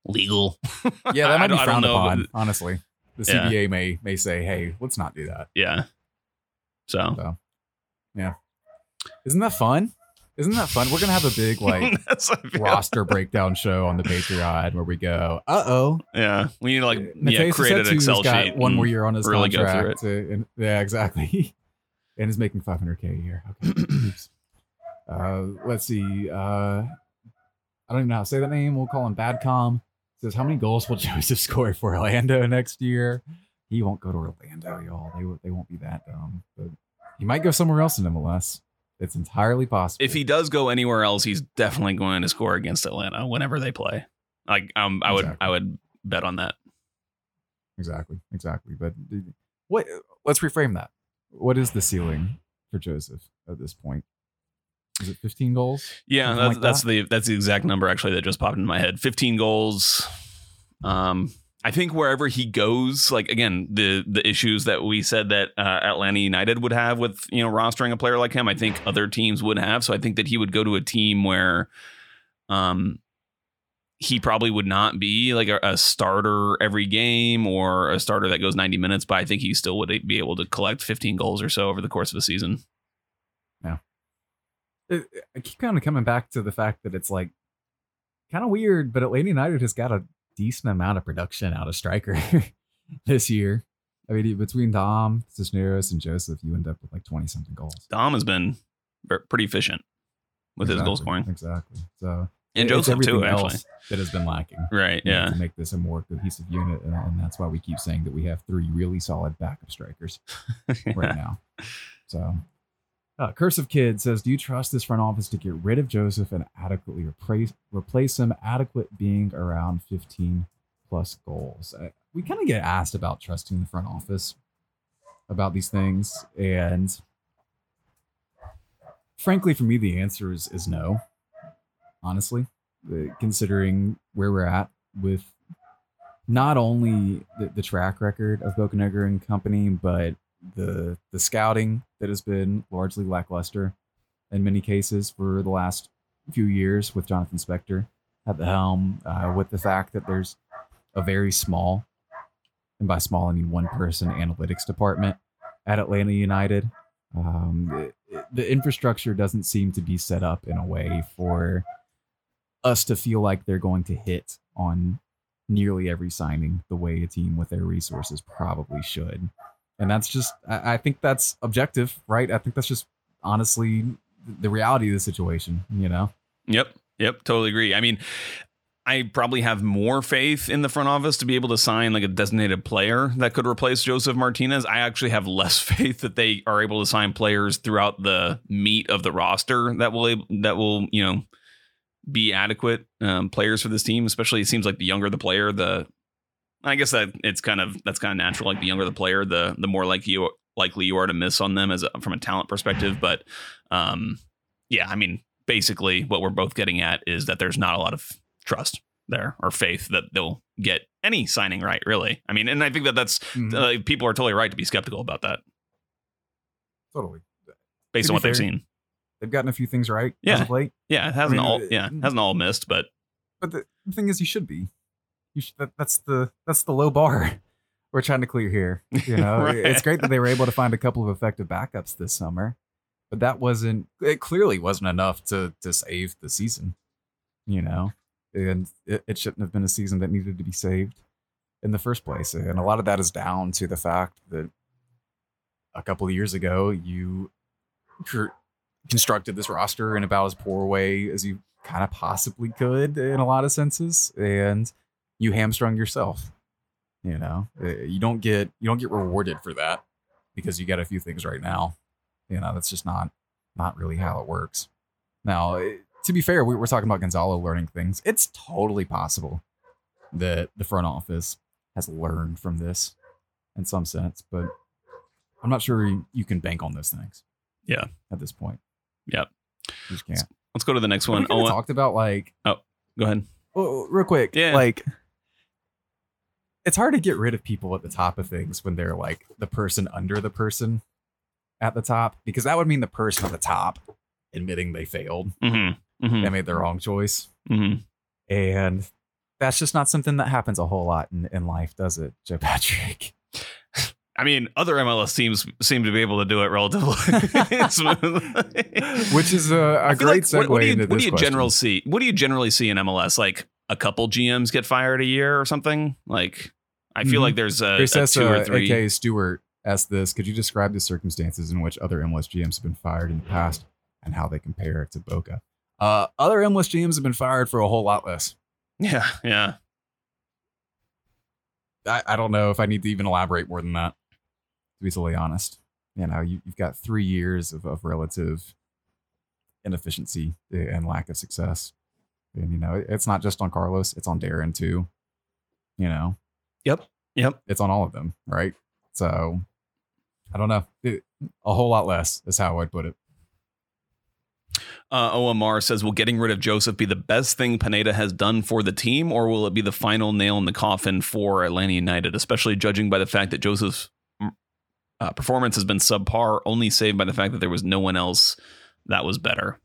legal Yeah, that might be don't- I don't frowned know, upon. Honestly, the Yeah. CBA may may say, "Hey, let's not do that." yeah so So, yeah, isn't that fun? Isn't that fun? We're gonna have a big like That's what I feel. roster breakdown show on the Patreon where we go, "Uh oh, yeah we need to like yeah create an excel sheet one more year on his really contract." to- and- yeah, exactly. and is making 500k a year. Okay. Uh, let's see. Uh, I don't even know how to say that name. We'll call him Badcom. Says, how many goals will Josef score for Orlando next year? He won't go to Orlando, y'all. They they won't be that dumb. But he might go somewhere else in MLS. It's entirely possible. if he does go anywhere else he's definitely going to score against atlanta whenever they play like um i would Exactly. i would bet on that exactly, exactly. But what? Let's reframe that. What is the ceiling for Josef at this point? Is it 15 goals? Yeah, that's, like that's that? the that's the exact number actually that just popped into my head. 15 goals. Um, I think wherever he goes, like again, the the issues that we said that uh, Atlanta United would have with you know rostering a player like him, I think other teams would have. So I think that he would go to a team where, um, he probably would not be like a, a starter every game or a starter that goes 90 minutes, but I think he still would be able to collect 15 goals or so over the course of a season. I keep kind of coming back to the fact that it's like kind of weird, but Atlanta United has got a decent amount of production out of striker this year. I mean, between Dom, Cisneros, and Josef, you end up with like 20 something goals. Dom has been pretty efficient with his goal Exactly, scoring, Exactly. So, and Josef too, actually. that has been lacking. Right. Yeah. To make this a more cohesive unit. And, and that's why we keep saying that we have three really solid backup strikers right now. So, uh, Cursive Kid says, "Do you trust this front office to get rid of Josef and adequately replace replace him? Adequate being around 15 plus goals. Uh, We kind of get asked about trusting the front office about these things, and frankly, for me, the answer is is no. Honestly, Uh, considering where we're at with not only the, the track record of Bocanegra and company, but the the scouting that has been largely lackluster in many cases for the last few years with Jonathan Spector at the helm, uh, with the fact that there's a very small, and by small I mean one person analytics department at Atlanta United. Um, it- the infrastructure doesn't seem to be set up in a way for us to feel like they're going to hit on nearly every signing the way a team with their resources probably should. And that's just, I, I think that's objective, right? I think that's just honestly the reality of the situation, you know? Yep. Yep. Totally agree. I mean, I probably have more faith in the front office to be able to sign like a designated player that could replace Josef Martinez. I actually have less faith that they are able to sign players throughout the meat of the roster that will ab- that will you know be adequate um, players for this team. Especially, it seems like the younger the player, the I guess that it's kind of that's kind of natural. Like the younger the player, the the more likely you likely you are to miss on them as a, from a talent perspective. But um, yeah, I mean, basically, what we're both getting at is that there's not a lot of trust there or faith that they'll get any signing right. Really, I mean, and I think that that's Mhm. uh, people are totally right to be skeptical about that totally. based To on what they've seen. They've gotten a few things right Yeah. as of late. Yeah, it hasn't mean, all uh, yeah hasn't all missed, but But the, the thing is, you should be. You should, that, that's the that's the low bar we're trying to clear here. You know, Right. it's great that they were able to find a couple of effective backups this summer, but that wasn't. It clearly wasn't enough to to save the season. You know, and it, it shouldn't have been a season that needed to be saved in the first place. And a lot of that is down to the fact that a couple of years ago you constructed this roster in about as poor a way as you kind of possibly could in a lot of senses and you hamstrung yourself you know Uh, you don't get you don't get rewarded for that because you got a few things right now you know that's just not not really how it works now eh, to be fair we were talking about gonzalo learning things it's totally possible that the front office has learned from this in some sense but i'm not sure you, can bank on those things Yeah. at this point Yep. you just can't let's go to the next one. Oh, talked about like Oh, go ahead. Oh, real quick. Yeah. Like, it's hard to get rid of people at the top of things when they're like the person under the person at the top, because that would mean the person at the top admitting they failed, Mm-hmm. Mm-hmm. they made the wrong choice. mm-hmm. And that's just not something that happens a whole lot in, in life, does it, Joe Patrick? I mean, other MLS teams seem to be able to do it relatively smoothly. Which is a, feel great like- segue what, what do you, into what this do you question. general see? What do you generally see in MLS? Like a couple GMs get fired a year or something? Like I feel Mhm. like there's a, Chris a two uh, or three. aka Stewart, asked this. Could you describe the circumstances in which other MLS GMs have been fired in the past and how they compare to Boca? Uh, other MLS GMs have been fired for a whole lot less. Yeah, yeah. I, I don't know if I need to even elaborate more than that, to be totally honest. You know, you, you've got three years of, of relative inefficiency and lack of success. And, you know, it's not just on Carlos, it's on Darren too. You know, Yep. Yep. it's on all of them, right? So I don't know. It- a whole lot less is how I'd put it. Uh, OMR says, "Will getting rid of Josef be the best thing Pineda has done for the team, or will it be the final nail in the coffin for Atlanta United? Especially judging by the fact that Josef's mm, uh, performance has been subpar, only saved by the fact that there was no one else that was better."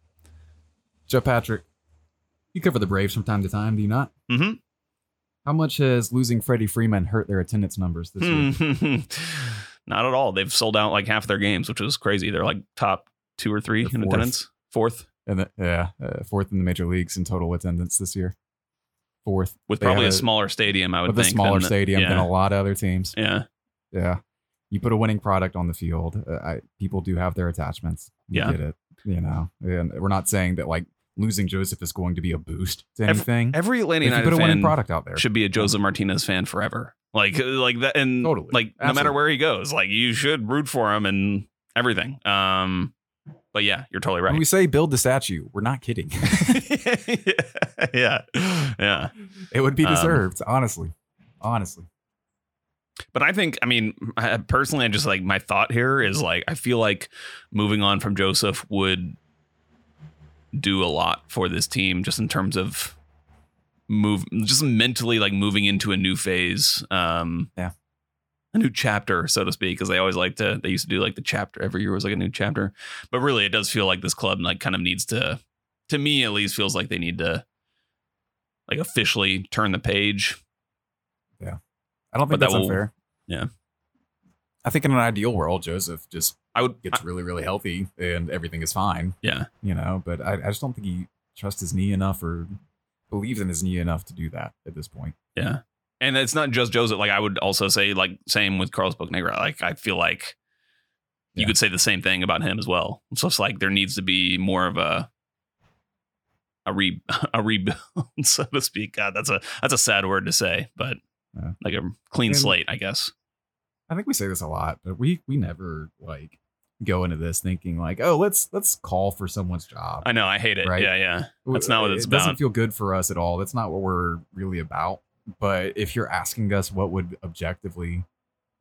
Joe Patrick, you cover the Braves from time to time, do you not? Mm-hmm. How much has losing Freddie Freeman hurt their attendance numbers this year? Not at all. They've sold out like half their games, which is crazy. They're like top two or three in fourth. attendance. Fourth, And the, yeah, uh, fourth in the major leagues in total attendance this year. Fourth with They probably have a smaller stadium. I would with a smaller than stadium yeah, than a lot of other teams. yeah. Yeah, you put a winning product on the field. Uh, I, people do have their attachments. You Yeah. get it. You know, and we're not saying that like losing Josef is going to be a boost to Every- anything. Every Atlanta if you United put a winning fan product out there, should be a Josef Martinez fan forever. Like like that and Totally. like no matter where he goes, like you should root for him and everything. Um but yeah, you're totally right. when we say build the statue, we're not kidding. yeah. Yeah. it would be Um, deserved, honestly. honestly. But I think, I mean, I, personally, I just like my thought here is like, I feel like moving on from Josef would do a lot for this team just in terms of move, just mentally like moving into a new phase. Um, Yeah. A new chapter, so to speak, because they always like to, they used to do like the chapter every year was like a new chapter. But really, it does feel like this club like kind of needs to, to me at least, feels like they need to like officially turn the page. Yeah. I don't But think that that's will- unfair. yeah. I think in an ideal world, Josef just I would, gets really, really healthy and everything is fine, yeah. you know. But I, I just don't think he trusts his knee enough or believes in his knee enough to do that at this point. Yeah. And it's not just Josef. Like I would also say, like same with Carlos Bocanegra. Like I feel like you Yeah. could say the same thing about him as well. So It's like there needs to be more of a a re a rebuild, so to speak. God, that's a that's a sad word to say, but Yeah. like a clean And- slate, I guess. I think we say this a lot, but we we never like go into this thinking like, oh, let's let's call for someone's job. I know I hate it. Right. Yeah, yeah. That's not what it's about. it doesn't feel good for us at all. That's not what we're really about. But if you're asking us what would objectively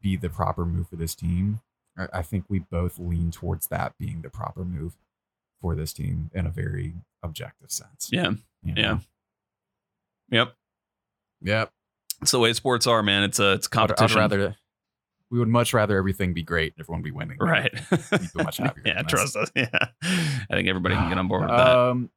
be the proper move for this team, I, I think we both lean towards that being the proper move for this team in a very objective sense. Yeah. you Yeah. know? Yep. Yep. It's the way sports are, man. It's a it's a I'd, I'd competition. rather we would much rather everything be great and everyone be winning. right. Be much happier yeah, trust us. Yeah. I think everybody can get on board with that. Um,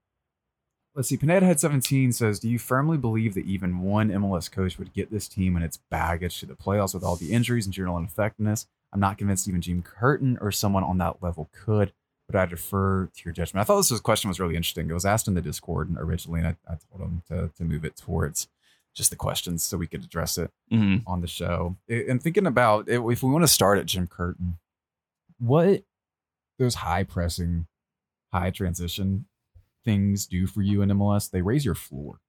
let's see. Pineda Head 17 says, Do you firmly believe that even one MLS coach would get this team and its baggage to the playoffs with all the injuries and general ineffectiveness? I'm not convinced even Jim Curtin or someone on that level could, but I defer to your judgment. I thought this was, question was really interesting. It was asked in the Discord originally, and I, I told him to, to move it towards just the questions so we could address it Mhm. on the show. And thinking about if we want to start at Jim Curtin, what those high pressing, high transition things do for you in MLS, they raise your floor,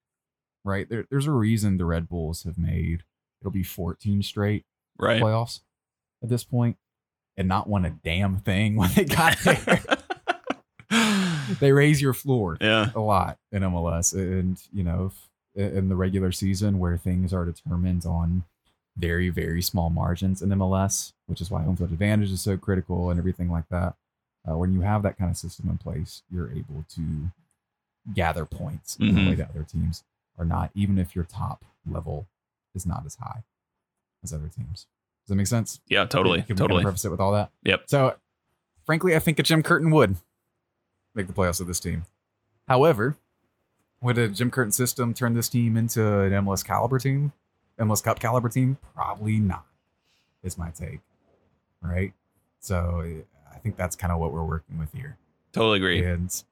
right? There, there's a reason the Red Bulls have made it'll be 14 straight Right. playoffs at this point and not won a damn thing when they got there. they raise your floor yeah. a lot in MLS, and you know, if, in the regular season where things are determined on very very small margins in MLS, which is why home field advantage is so critical and everything like that. Uh, when you have that kind of system in place, you're able to gather points in a way that other teams are not, even if your top level is not as high as other teams. Does that make sense? Yeah, totally. Can totally. preface it with all that? Yep. So, frankly, I think a Jim Curtin would make the playoffs with this team. However, would a Jim Curtin system turn this team into an MLS caliber team, MLS Cup caliber team? Probably not. Is my take. Right. So I think that's kind of what we're working with here. Totally agree. And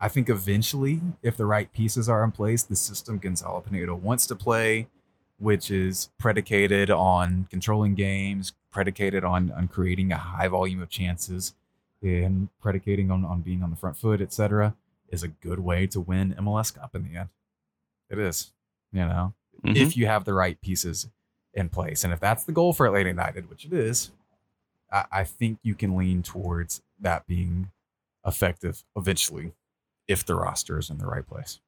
I think eventually, if the right pieces are in place, the system Gonzalo Pineda wants to play, which is predicated on controlling games, predicated on on creating a high volume of chances, and predicating on on being on the front foot, etc., is a good way to win MLS Cup in the end. It is, you know, Mhm. if you have the right pieces in place, and if that's the goal for Atlanta United, which it is, I, I think you can lean towards that being effective eventually if the roster is in the right place.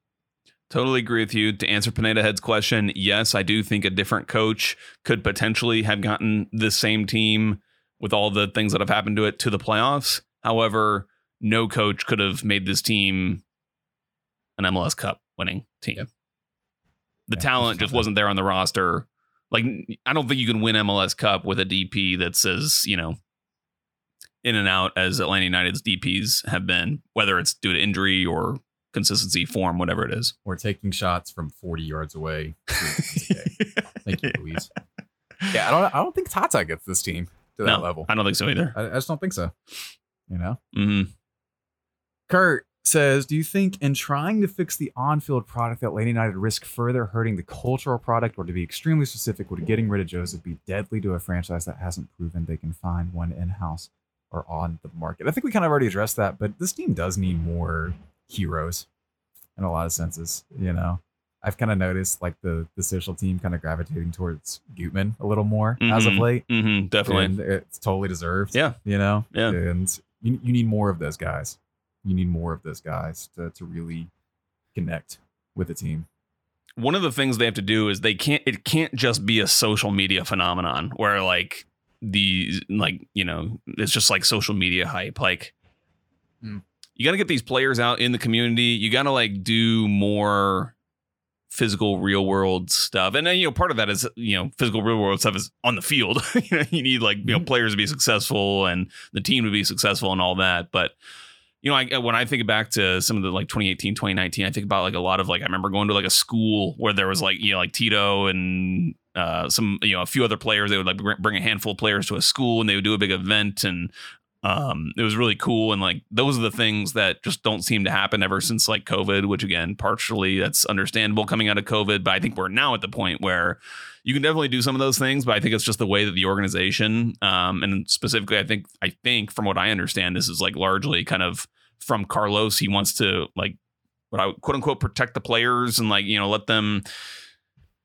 Totally agree with you. To answer Pineda Head's question, yes, I do think a different coach could potentially have gotten the same team with all the things that have happened to it to the playoffs. However, no coach could have made this team an MLS Cup winning team. The Yeah, talent just wasn't there on the roster. Like, I don't think you can win MLS Cup with a DP that says, you know, in and out as Atlanta United's DPs have been, whether it's due to injury or consistency, form, whatever it is. Or taking shots from 40 yards away. Thank you, Louise. Yeah, I don't. I don't think Tata gets this team to that No, level. I don't think so either. I, I just don't think so. You know. hmm Kurt says, "Do you think in trying to fix the on-field product that Atlanta United risk further hurting the cultural product, or to be extremely specific, would getting rid of Joseph be deadly to a franchise that hasn't proven they can find one in-house or on the market?" I think we kind of already addressed that, but this team does need more heroes in a lot of senses. You know, I've kind of noticed like the the social team kind of gravitating towards Gutman a little more as of Mhm. late. hmm definitely. And it's totally deserved. Yeah. You know? Yeah. And you, you need more of those guys. You need more of those guys to, to really connect with the team. one of the things they have to do is they can't it can't just be a social media phenomenon where like the like you know it's just like social media hype. Like Hmm. you got to get these players out in the community. You got to like do more physical real world stuff. And then you know part of that is you know physical real world stuff is on the field. You know you need like you know players to be successful and the team to be successful and all that. But you know, I, when I think back to some of the like 2018, 2019, I think about like a lot of like I remember going to like a school where there was like you know like Tito and uh, some you know a few other players. They would like bring a handful of players to a school and they would do a big event and um, it was really cool. And like those are the things that just don't seem to happen ever since like COVID. Which again, partially that's understandable coming out of COVID, but I think we're now at the point where you can definitely do some of those things, but I think it's just the way that the organization, um, and specifically, I think, I think from what I understand, this is like largely kind of from Carlos. He wants to like, what I quote unquote protect the players and like you know let them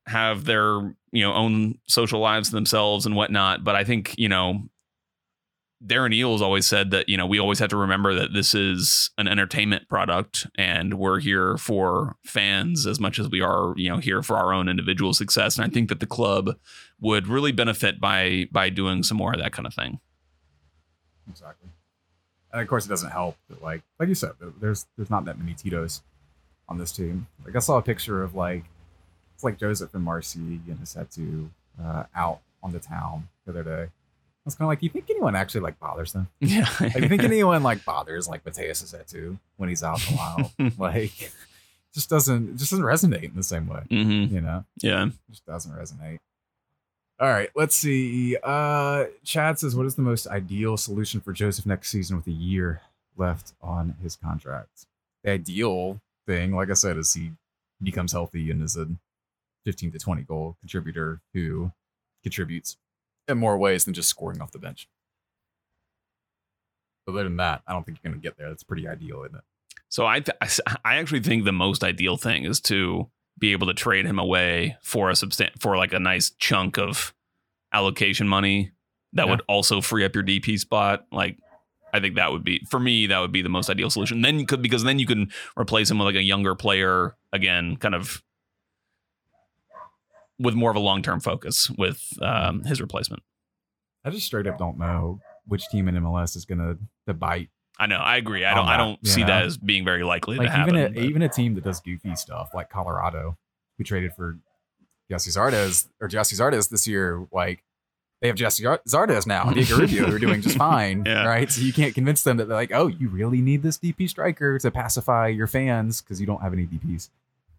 have their you know own social lives themselves and whatnot. But I think you know Darren Eales always said that you know we always have to remember that this is an entertainment product and we're here for fans as much as we are you know here for our own individual success. And I think that the club would really benefit by by doing some more of that kind of thing. Exactly. And of course, it doesn't help that, like, like you said, there's there's not that many Tito's on this team. Like, I saw a picture of like it's like Josef and Marcy and Rossetto uh, out on the town the other day. I was kind of like, do you think anyone actually like bothers them? Yeah, Like, do you think anyone like bothers like Matheus Rossetto when he's out in the wild? like, just doesn't just doesn't resonate in the same way. hmm You know, yeah. just doesn't resonate. All right, let's see. Uh Chad says, "What is the most ideal solution for Josef next season with a year left on his contract?" The ideal thing, like I said, is he becomes healthy and is a 15 to 20 goal contributor who contributes in more ways than just scoring off the bench. But other than that, I don't think you're going to get there. That's pretty ideal, isn't it? So I th- I actually think the most ideal thing is to be able to trade him away for a substan- for like a nice chunk of allocation money that Yeah. would also free up your DP spot. Like I think that would be for me that would be the most ideal solution. Then you could because then you can replace him with like a younger player again, kind of with more of a long term focus with um, his replacement. I just straight up don't know which team in MLS is going to to bite I know. I agree. I don't. I don't see know? that as being very likely like to happen. even a, even a team that does goofy stuff like Colorado, who traded for Gyasi Zardes or Gyasi Zardes this year, like they have Gyasi Zar- Zardes now, and Diego Rubio, who are doing just fine, Yeah. right? So you can't convince them that they're like, oh, you really need this DP striker to pacify your fans because you don't have any DPs.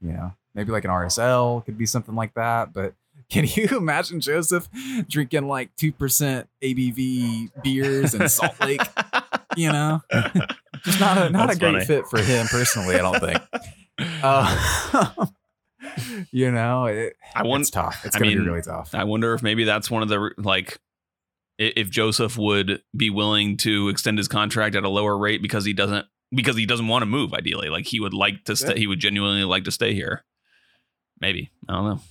You know, maybe like an RSL could be something like that, but. Can you imagine Josef drinking like two percent ABV beers in Salt Lake? You know, just not a not That's a great funny. fit for him personally. I don't think. Uh, you know, it, I wonder. it's tough. It's gonna mean, be really tough. I wonder if maybe that's one of the like if Josef would be willing to extend his contract at a lower rate because he doesn't because he doesn't want to move ideally like he would like to stay Yeah. he would genuinely like to stay here maybe i don't know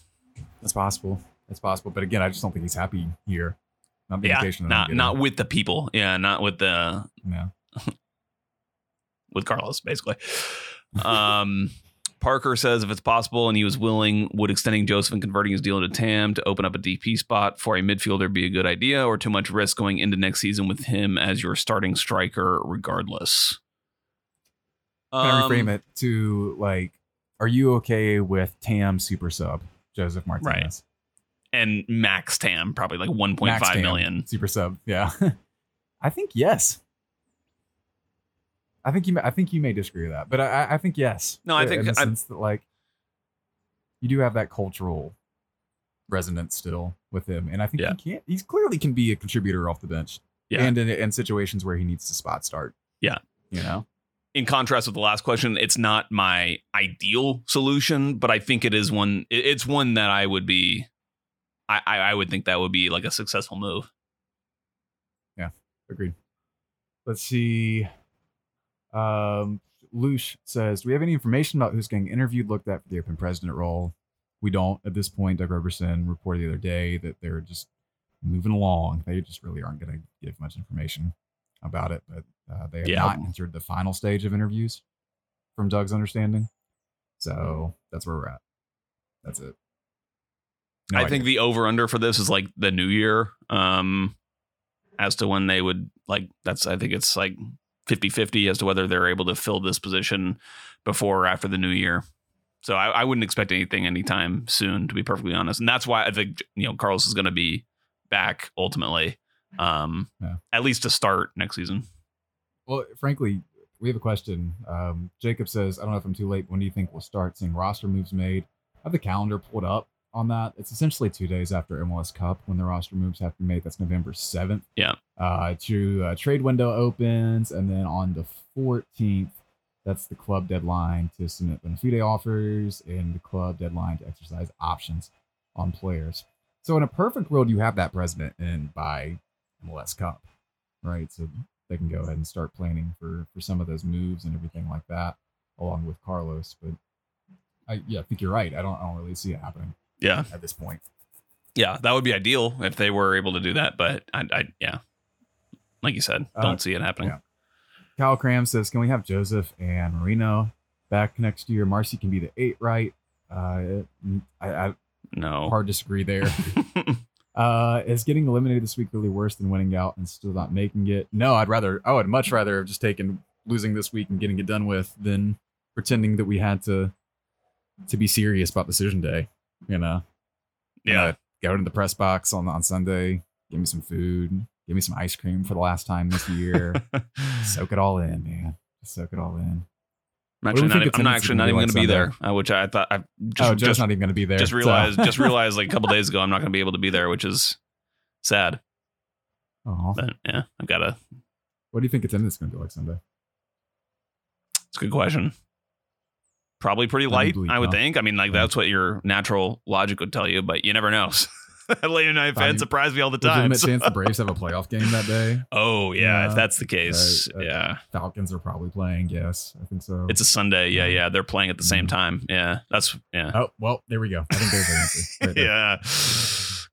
It's possible. It's possible. But again, I just don't think he's happy here. Not the yeah not not with the people yeah not with the Yeah. with carlos basically um Parker says if it's possible and he was willing, would extending Josef and converting his deal into TAM to open up a DP spot for a midfielder be a good idea or too much risk going into next season with him as your starting striker regardless? Can I Um, reframe it to like, are you okay with Tam super sub Josef Martinez? And max TAM, probably like one point Max five Tam, million. super sub. Yeah. I think yes. I think you. May, I think you may disagree with that, but I, I- I think yes. No, I think in the I- sense that like you do have that cultural resonance still with him, and I think Yeah. he can't. He's clearly can be a contributor off the bench, Yeah. and in, in situations where he needs to spot start. Yeah. you know. In contrast with the last question, it's not my ideal solution, but I think it is one. It's one that I would be. I, I would think that would be like a successful move. Yeah, agreed. Let's see. Um, Lush says, "Do we have any information about who's getting interviewed, looked at for the open president role?" We don't at this point. Doug Roberson reported the other day that they're just moving along. They just really aren't going to give much information about it, but uh, they have Yeah. not entered the final stage of interviews, from Doug's understanding. So that's where we're at. That's it. No I idea. think the over under for this is like the new year. Um, as to when they would like that's I think it's like 50-50 as to whether they're able to fill this position before or after the new year. So I, I wouldn't expect anything anytime soon, to be perfectly honest. And that's why I think you know Carlos is going to be back ultimately, um, Yeah. at least to start next season. Well, frankly, we have a question. Um, Jacob says, I don't know if I'm too late. When do you think we'll start seeing roster moves made? I have the calendar pulled up on that. It's essentially two days after MLS Cup when the roster moves have to be made. That's November 7th. Yeah. Uh, to uh, trade window opens. And then on the 14th, that's the club deadline to submit benefit offers and the club deadline to exercise options on players. So in a perfect world, you have that president in by MLS Cup, right? So they can go ahead and start planning for for some of those moves and everything like that, along with Carlos. But I yeah, I think you're right. I don't I don't really see it happening Yeah, at this point. yeah, that would be ideal if they were able to do that. But I, I yeah, like you said, don't Uh, see it happening. yeah. Kyle Cram says, "Can we have Josef and Moreno back next year? Marcy can be the eight, right? Uh, I, I No. hard disagree there. Uh, is getting eliminated this week really worse than winning out and still not making it? No, I'd rather. I would much rather have just taken losing this week and getting it done with than pretending that we had to to be serious about decision day. You know, yeah. Uh, go to the press box on on Sunday. Give me some food. Give me some ice cream for the last time this year. soak it all in, man. Soak it all in. I'm actually not, I'm not actually not even going to be there, uh, which I thought I just oh, Joe's just, not even going to be there. just so- realized just realized like a couple days ago I'm not going to be able to be there, which is sad. But yeah, I've got to. what do you think attendance is going to be like Sunday? It's a good question. Probably pretty light, I would think. I mean, like Yeah. that's what your natural logic would tell you, but you never know. United I fans mean, surprise me all the time. Legitimate chance the Braves have a playoff game that day. oh yeah, if that's the case. Uh, yeah, Falcons are probably playing. Yes, I think so. it's a Sunday. Yeah, Yeah. yeah, they're playing at the same Mhm. time. Yeah, that's yeah, oh well, there we go. I think there's our answer. Right there. yeah.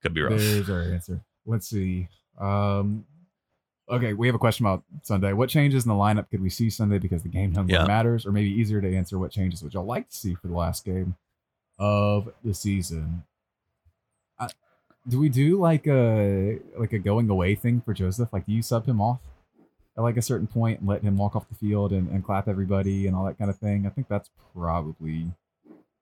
Could be rough. There's our answer. Let's see. Um, okay, we have a question about Sunday. What changes in the lineup could we see Sunday because the game no Yeah. matters, or maybe easier to answer? What changes would y'all like to see for the last game of the season? Do we do like a like a going away thing for Josef? Like, do you sub him off at like a certain point and let him walk off the field and, and clap everybody and all that kind of thing? I think that's probably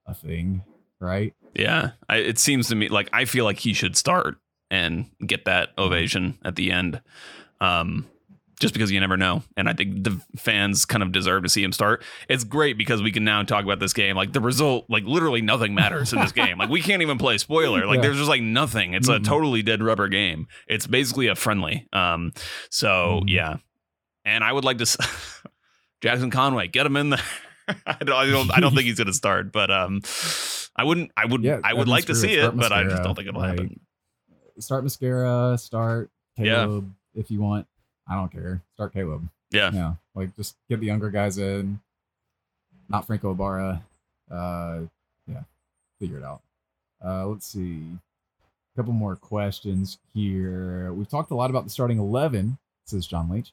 a thing, right? Yeah, I, it seems to me like I feel like he should start and get that Mm-hmm. ovation at the end, um, just because you never know. And I think the fans kind of deserve to see him start. It's great because we can now talk about this game. Like the result, like literally nothing matters in this game. Like we can't even play spoiler. Like Yeah. there's just like nothing. It's Mhm. a totally dead rubber game. It's basically a friendly. Um, so Mhm. yeah, and I would like to. s- Jackson Conway, get him in there. I don't, I don't, I don't think he's going to start, but um, I wouldn't, I would, Yeah, I would like to see it, start but I just don't think it'll like, happen. Start Mosquera, start Yeah. Caleb if you want. I don't care. Start Caleb. Yeah, Yeah. Like just get the younger guys in. Not Franco Ibarra. Uh yeah. Figure it out. Uh let's see. A couple more questions here. We've talked a lot about the starting eleven, says John Leach.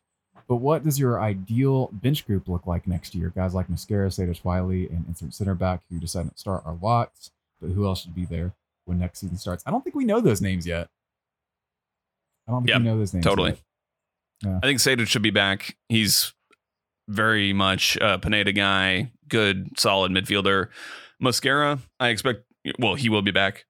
But what does your ideal bench group look like next year? Guys like Mosquera, Sejdic Wiley, and insert center back who decided to start are locked. But who else should be there when next season starts? I don't think we know those names yet. I don't think Yeah, we know those names. totally. yet. I think Sejdic should be back. He's very much a Pineda guy, good, solid midfielder. Mosquera, I expect. Well, he will be back.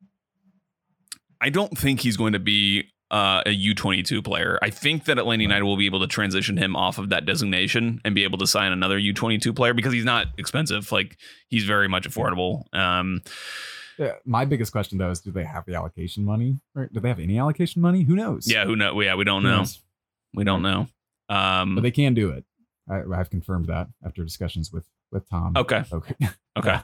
I don't think he's going to be uh, a U twenty two player. I think that Atlanta United will be able to transition him off of that designation and be able to sign another U twenty two player because he's not expensive. Like he's very much affordable. Um, Yeah, my biggest question though is, do they have the allocation money? Or do they have any allocation money? Who knows? yeah, who know? Yeah, we don't Who know. knows? We don't know. Um, But they can do it. I, I've confirmed that after discussions with with Tom. okay. Okay. Okay.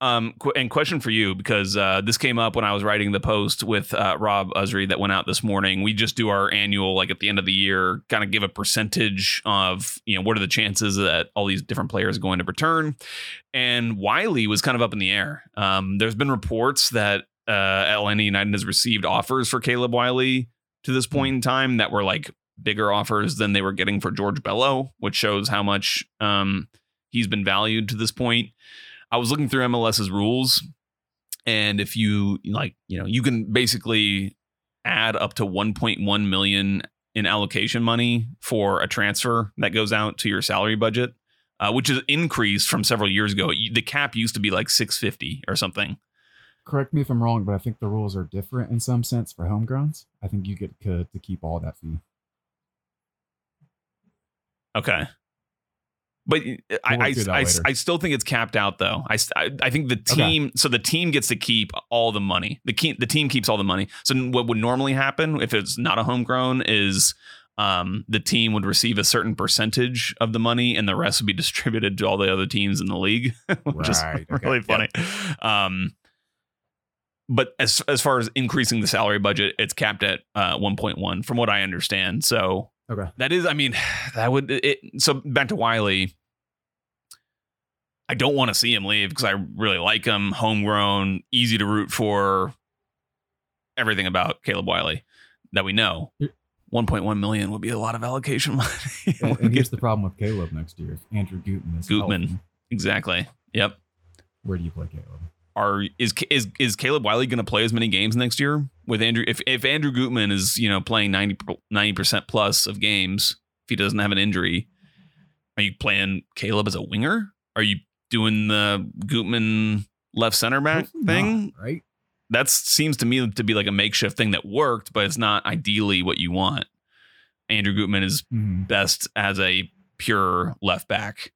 Um, qu- and question for you because uh, this came up when I was writing the post with uh, Rob Usry that went out this morning. We just do our annual, like at the end of the year, kind of give a percentage of you know what are the chances that all these different players are going to return. And Wiley was kind of up in the air. Um, there's been reports that uh, Atlanta United has received offers for Caleb Wiley to this point in time that were like bigger offers than they were getting for George Bello, which shows how much um, he's been valued to this point. I was looking through MLS's rules, and if you like, you know, you can basically add up to 1.1 million in allocation money for a transfer that goes out to your salary budget, uh, which is increased from several years ago. The cap used to be like 650 or something. Correct me if I'm wrong, but I think the rules are different in some sense for homegrowns. I think you get to, to keep all that fee. Okay. But I, work I, through I. I still think it's capped out though. I, I, I think the team, so the team gets to keep all the money. The, key, the team keeps all the money. So what would normally happen if it's not a homegrown is um, the team would receive a certain percentage of the money and the rest would be distributed to all the other teams in the league, which is Right, okay, really funny. Um, but as as far as increasing the salary budget, it's capped at uh, 1.1 from what I understand. So Okay. that is, I mean, that would it. So back to Wiley. I don't want to see him leave because I really like him. Homegrown, easy to root for. Everything about Caleb Wiley that we know. 1.1 million would be a lot of allocation money. And, and here's the problem with Caleb next year. Andrew Gutman is Gutman. healthy, exactly. Yep. where do you play Caleb? Are is is is Caleb Wiley going to play as many games next year with Andrew? If if Andrew Gutman is you know playing 90 percent plus of games, if he doesn't have an injury, are you playing Caleb as a winger? Are you doing the Gutman left center back thing? not, right? That seems to me to be like a makeshift thing that worked, but it's not ideally what you want. Andrew Gutman is Mhm. best as a pure left back.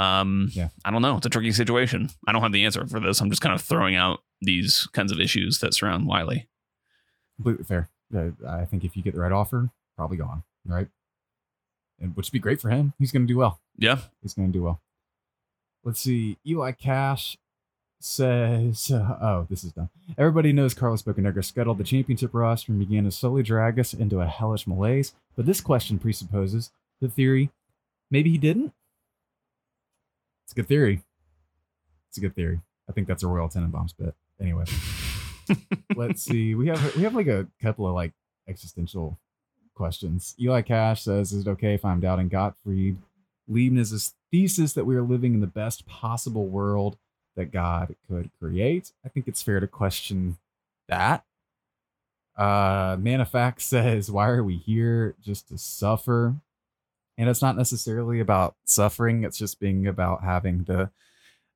Um, Yeah. I don't know. It's a tricky situation. I don't have the answer for this. I'm just kind of throwing out these kinds of issues that surround Wiley. Completely fair. I think if you get the right offer, probably gone, right? And which would be great for him. He's going to do well. Yeah. He's going to do well. Let's see. Eli Cash says, uh, "Oh, this is done. Everybody knows Carlos Bocanegra scuttled the championship roster and began to slowly drag us into a hellish malaise. But this question presupposes the theory: maybe he didn't. It's a good theory. It's a good theory. I think that's a Royal Tenenbaums bit. Anyway, let's see. We have we have like a couple of like existential questions. Eli Cash says, "Is it okay if I'm doubting Gottfried Leibniz's thesis that we are living in the best possible world that God could create?" I think it's fair to question that. Uh, Manifact says, "Why are we here? Just to suffer?" And it's not necessarily about suffering. It's just being about having the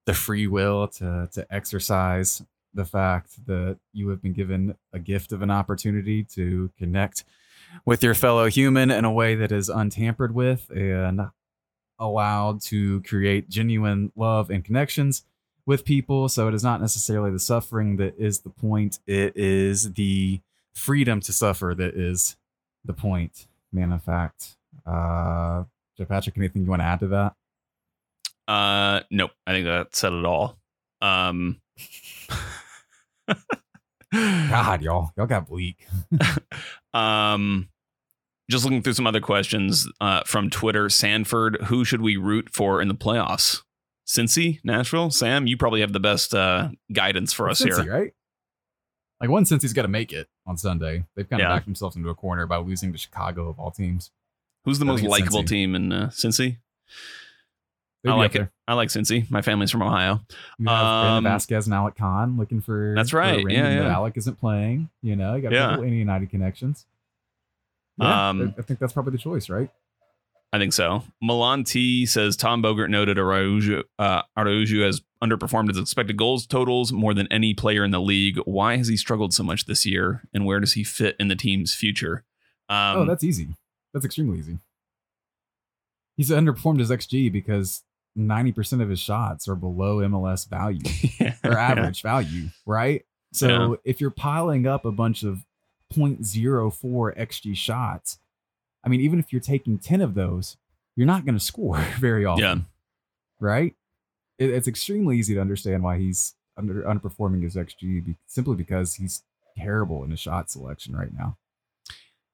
the free will to to exercise the fact that you have been given a gift of an opportunity to connect with your fellow human in a way that is untampered with and allowed to create genuine love and connections with people. So it is not necessarily the suffering that is the point, it is the freedom to suffer that is the point. Man of fact. Uh, Patrick, anything you want to add to that? Uh, nope. I think that said it all. Um, God, y'all, y'all got bleak. um, just looking through some other questions uh, from Twitter. Sanford, who should we root for in the playoffs? Cincy, Nashville, Sam. You probably have the best uh, guidance for us Cincy, here. right? Like one since he's got to make it on Sunday. They've kind of Yeah. backed themselves into a corner by losing to Chicago of all teams. Who's the I most likable Cincy. team in uh, Cincy? They'd I like it. there. I like Cincy. My family's from Ohio. You have Um, Vazquez and Alec Kann looking for That's for a right. ring, Yeah, yeah. Alec isn't playing. You know, you got Yeah. a couple United connections. Yeah, Um, I think that's probably the choice, right? I think so. Milan T says Tom Bogert noted Araujo, uh, Araujo has underperformed his expected goals totals more than any player in the league. Why has he struggled so much this year, and where does he fit in the team's future? Um, oh, that's easy. That's extremely easy. He's underperformed his XG because 90% of his shots are below MLS value. or average value, right? So Yeah. if you're piling up a bunch of 0.04 XG shots, I mean, even if you're taking 10 of those, you're not going to score very often, Yeah. right? It, it's extremely easy to understand why he's under underperforming his XG be, simply because he's terrible in his shot selection right now.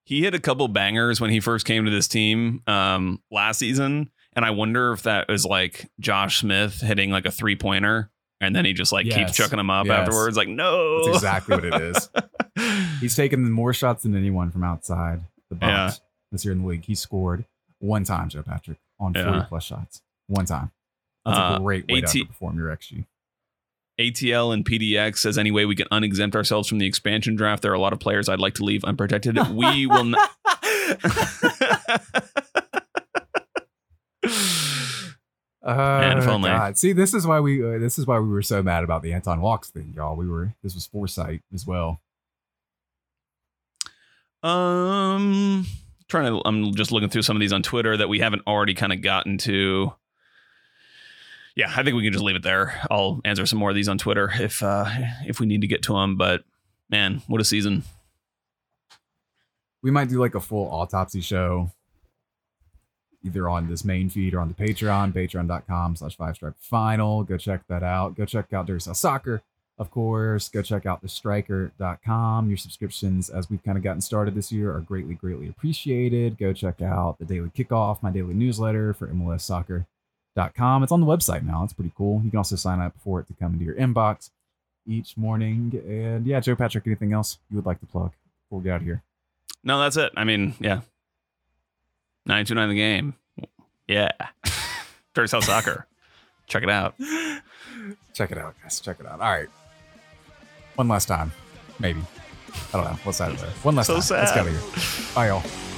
He hit a couple bangers when he first came to this team um, last season, and I wonder if that was like Josh Smith hitting like a three pointer, and then he just like keeps chucking them up Yes. afterwards. Like, no, That's exactly what it is. He's taken more shots than anyone from outside the box this year in the league. He scored one time, Joe Patrick, on 40 Yeah. plus shots. One time. That's a Uh, great way AT to perform your XG. ATL and PDX says any way we can unexempt ourselves from the expansion draft. There are a lot of players I'd like to leave unprotected. We will not. Uh, if only. God. See, this is why we uh, this is why we were so mad about the Anton Walkes thing, y'all. We were this was foresight as well. Um, trying to. I'm just looking through some of these on Twitter that we haven't already kind of gotten to. Yeah, I think we can just leave it there. I'll answer some more of these on Twitter if uh if we need to get to them. But man, what a season! We might do like a full autopsy show, either on this main feed or on the Patreon, patreon.com slash five stripe final. Go check that out. Go check out South Soccer, of course. Go check out the striker.com. Your subscriptions, as we've kind of gotten started this year, are greatly, greatly appreciated. Go check out the daily kickoff, my daily newsletter for MLS Soccer.com. It's on the website now. It's pretty cool. You can also sign up for it to come into your inbox each morning. And yeah, Joe Patrick, anything else you would like to plug before we get out of here? No, that's it. I mean, yeah, nine two nine the game. Yeah, Dirty South Soccer. Check it out. Check it out, guys. Check it out. All right. One last time. Maybe. I don't know. What's that? One last So time. Let's sad. out of here. Bye, y'all.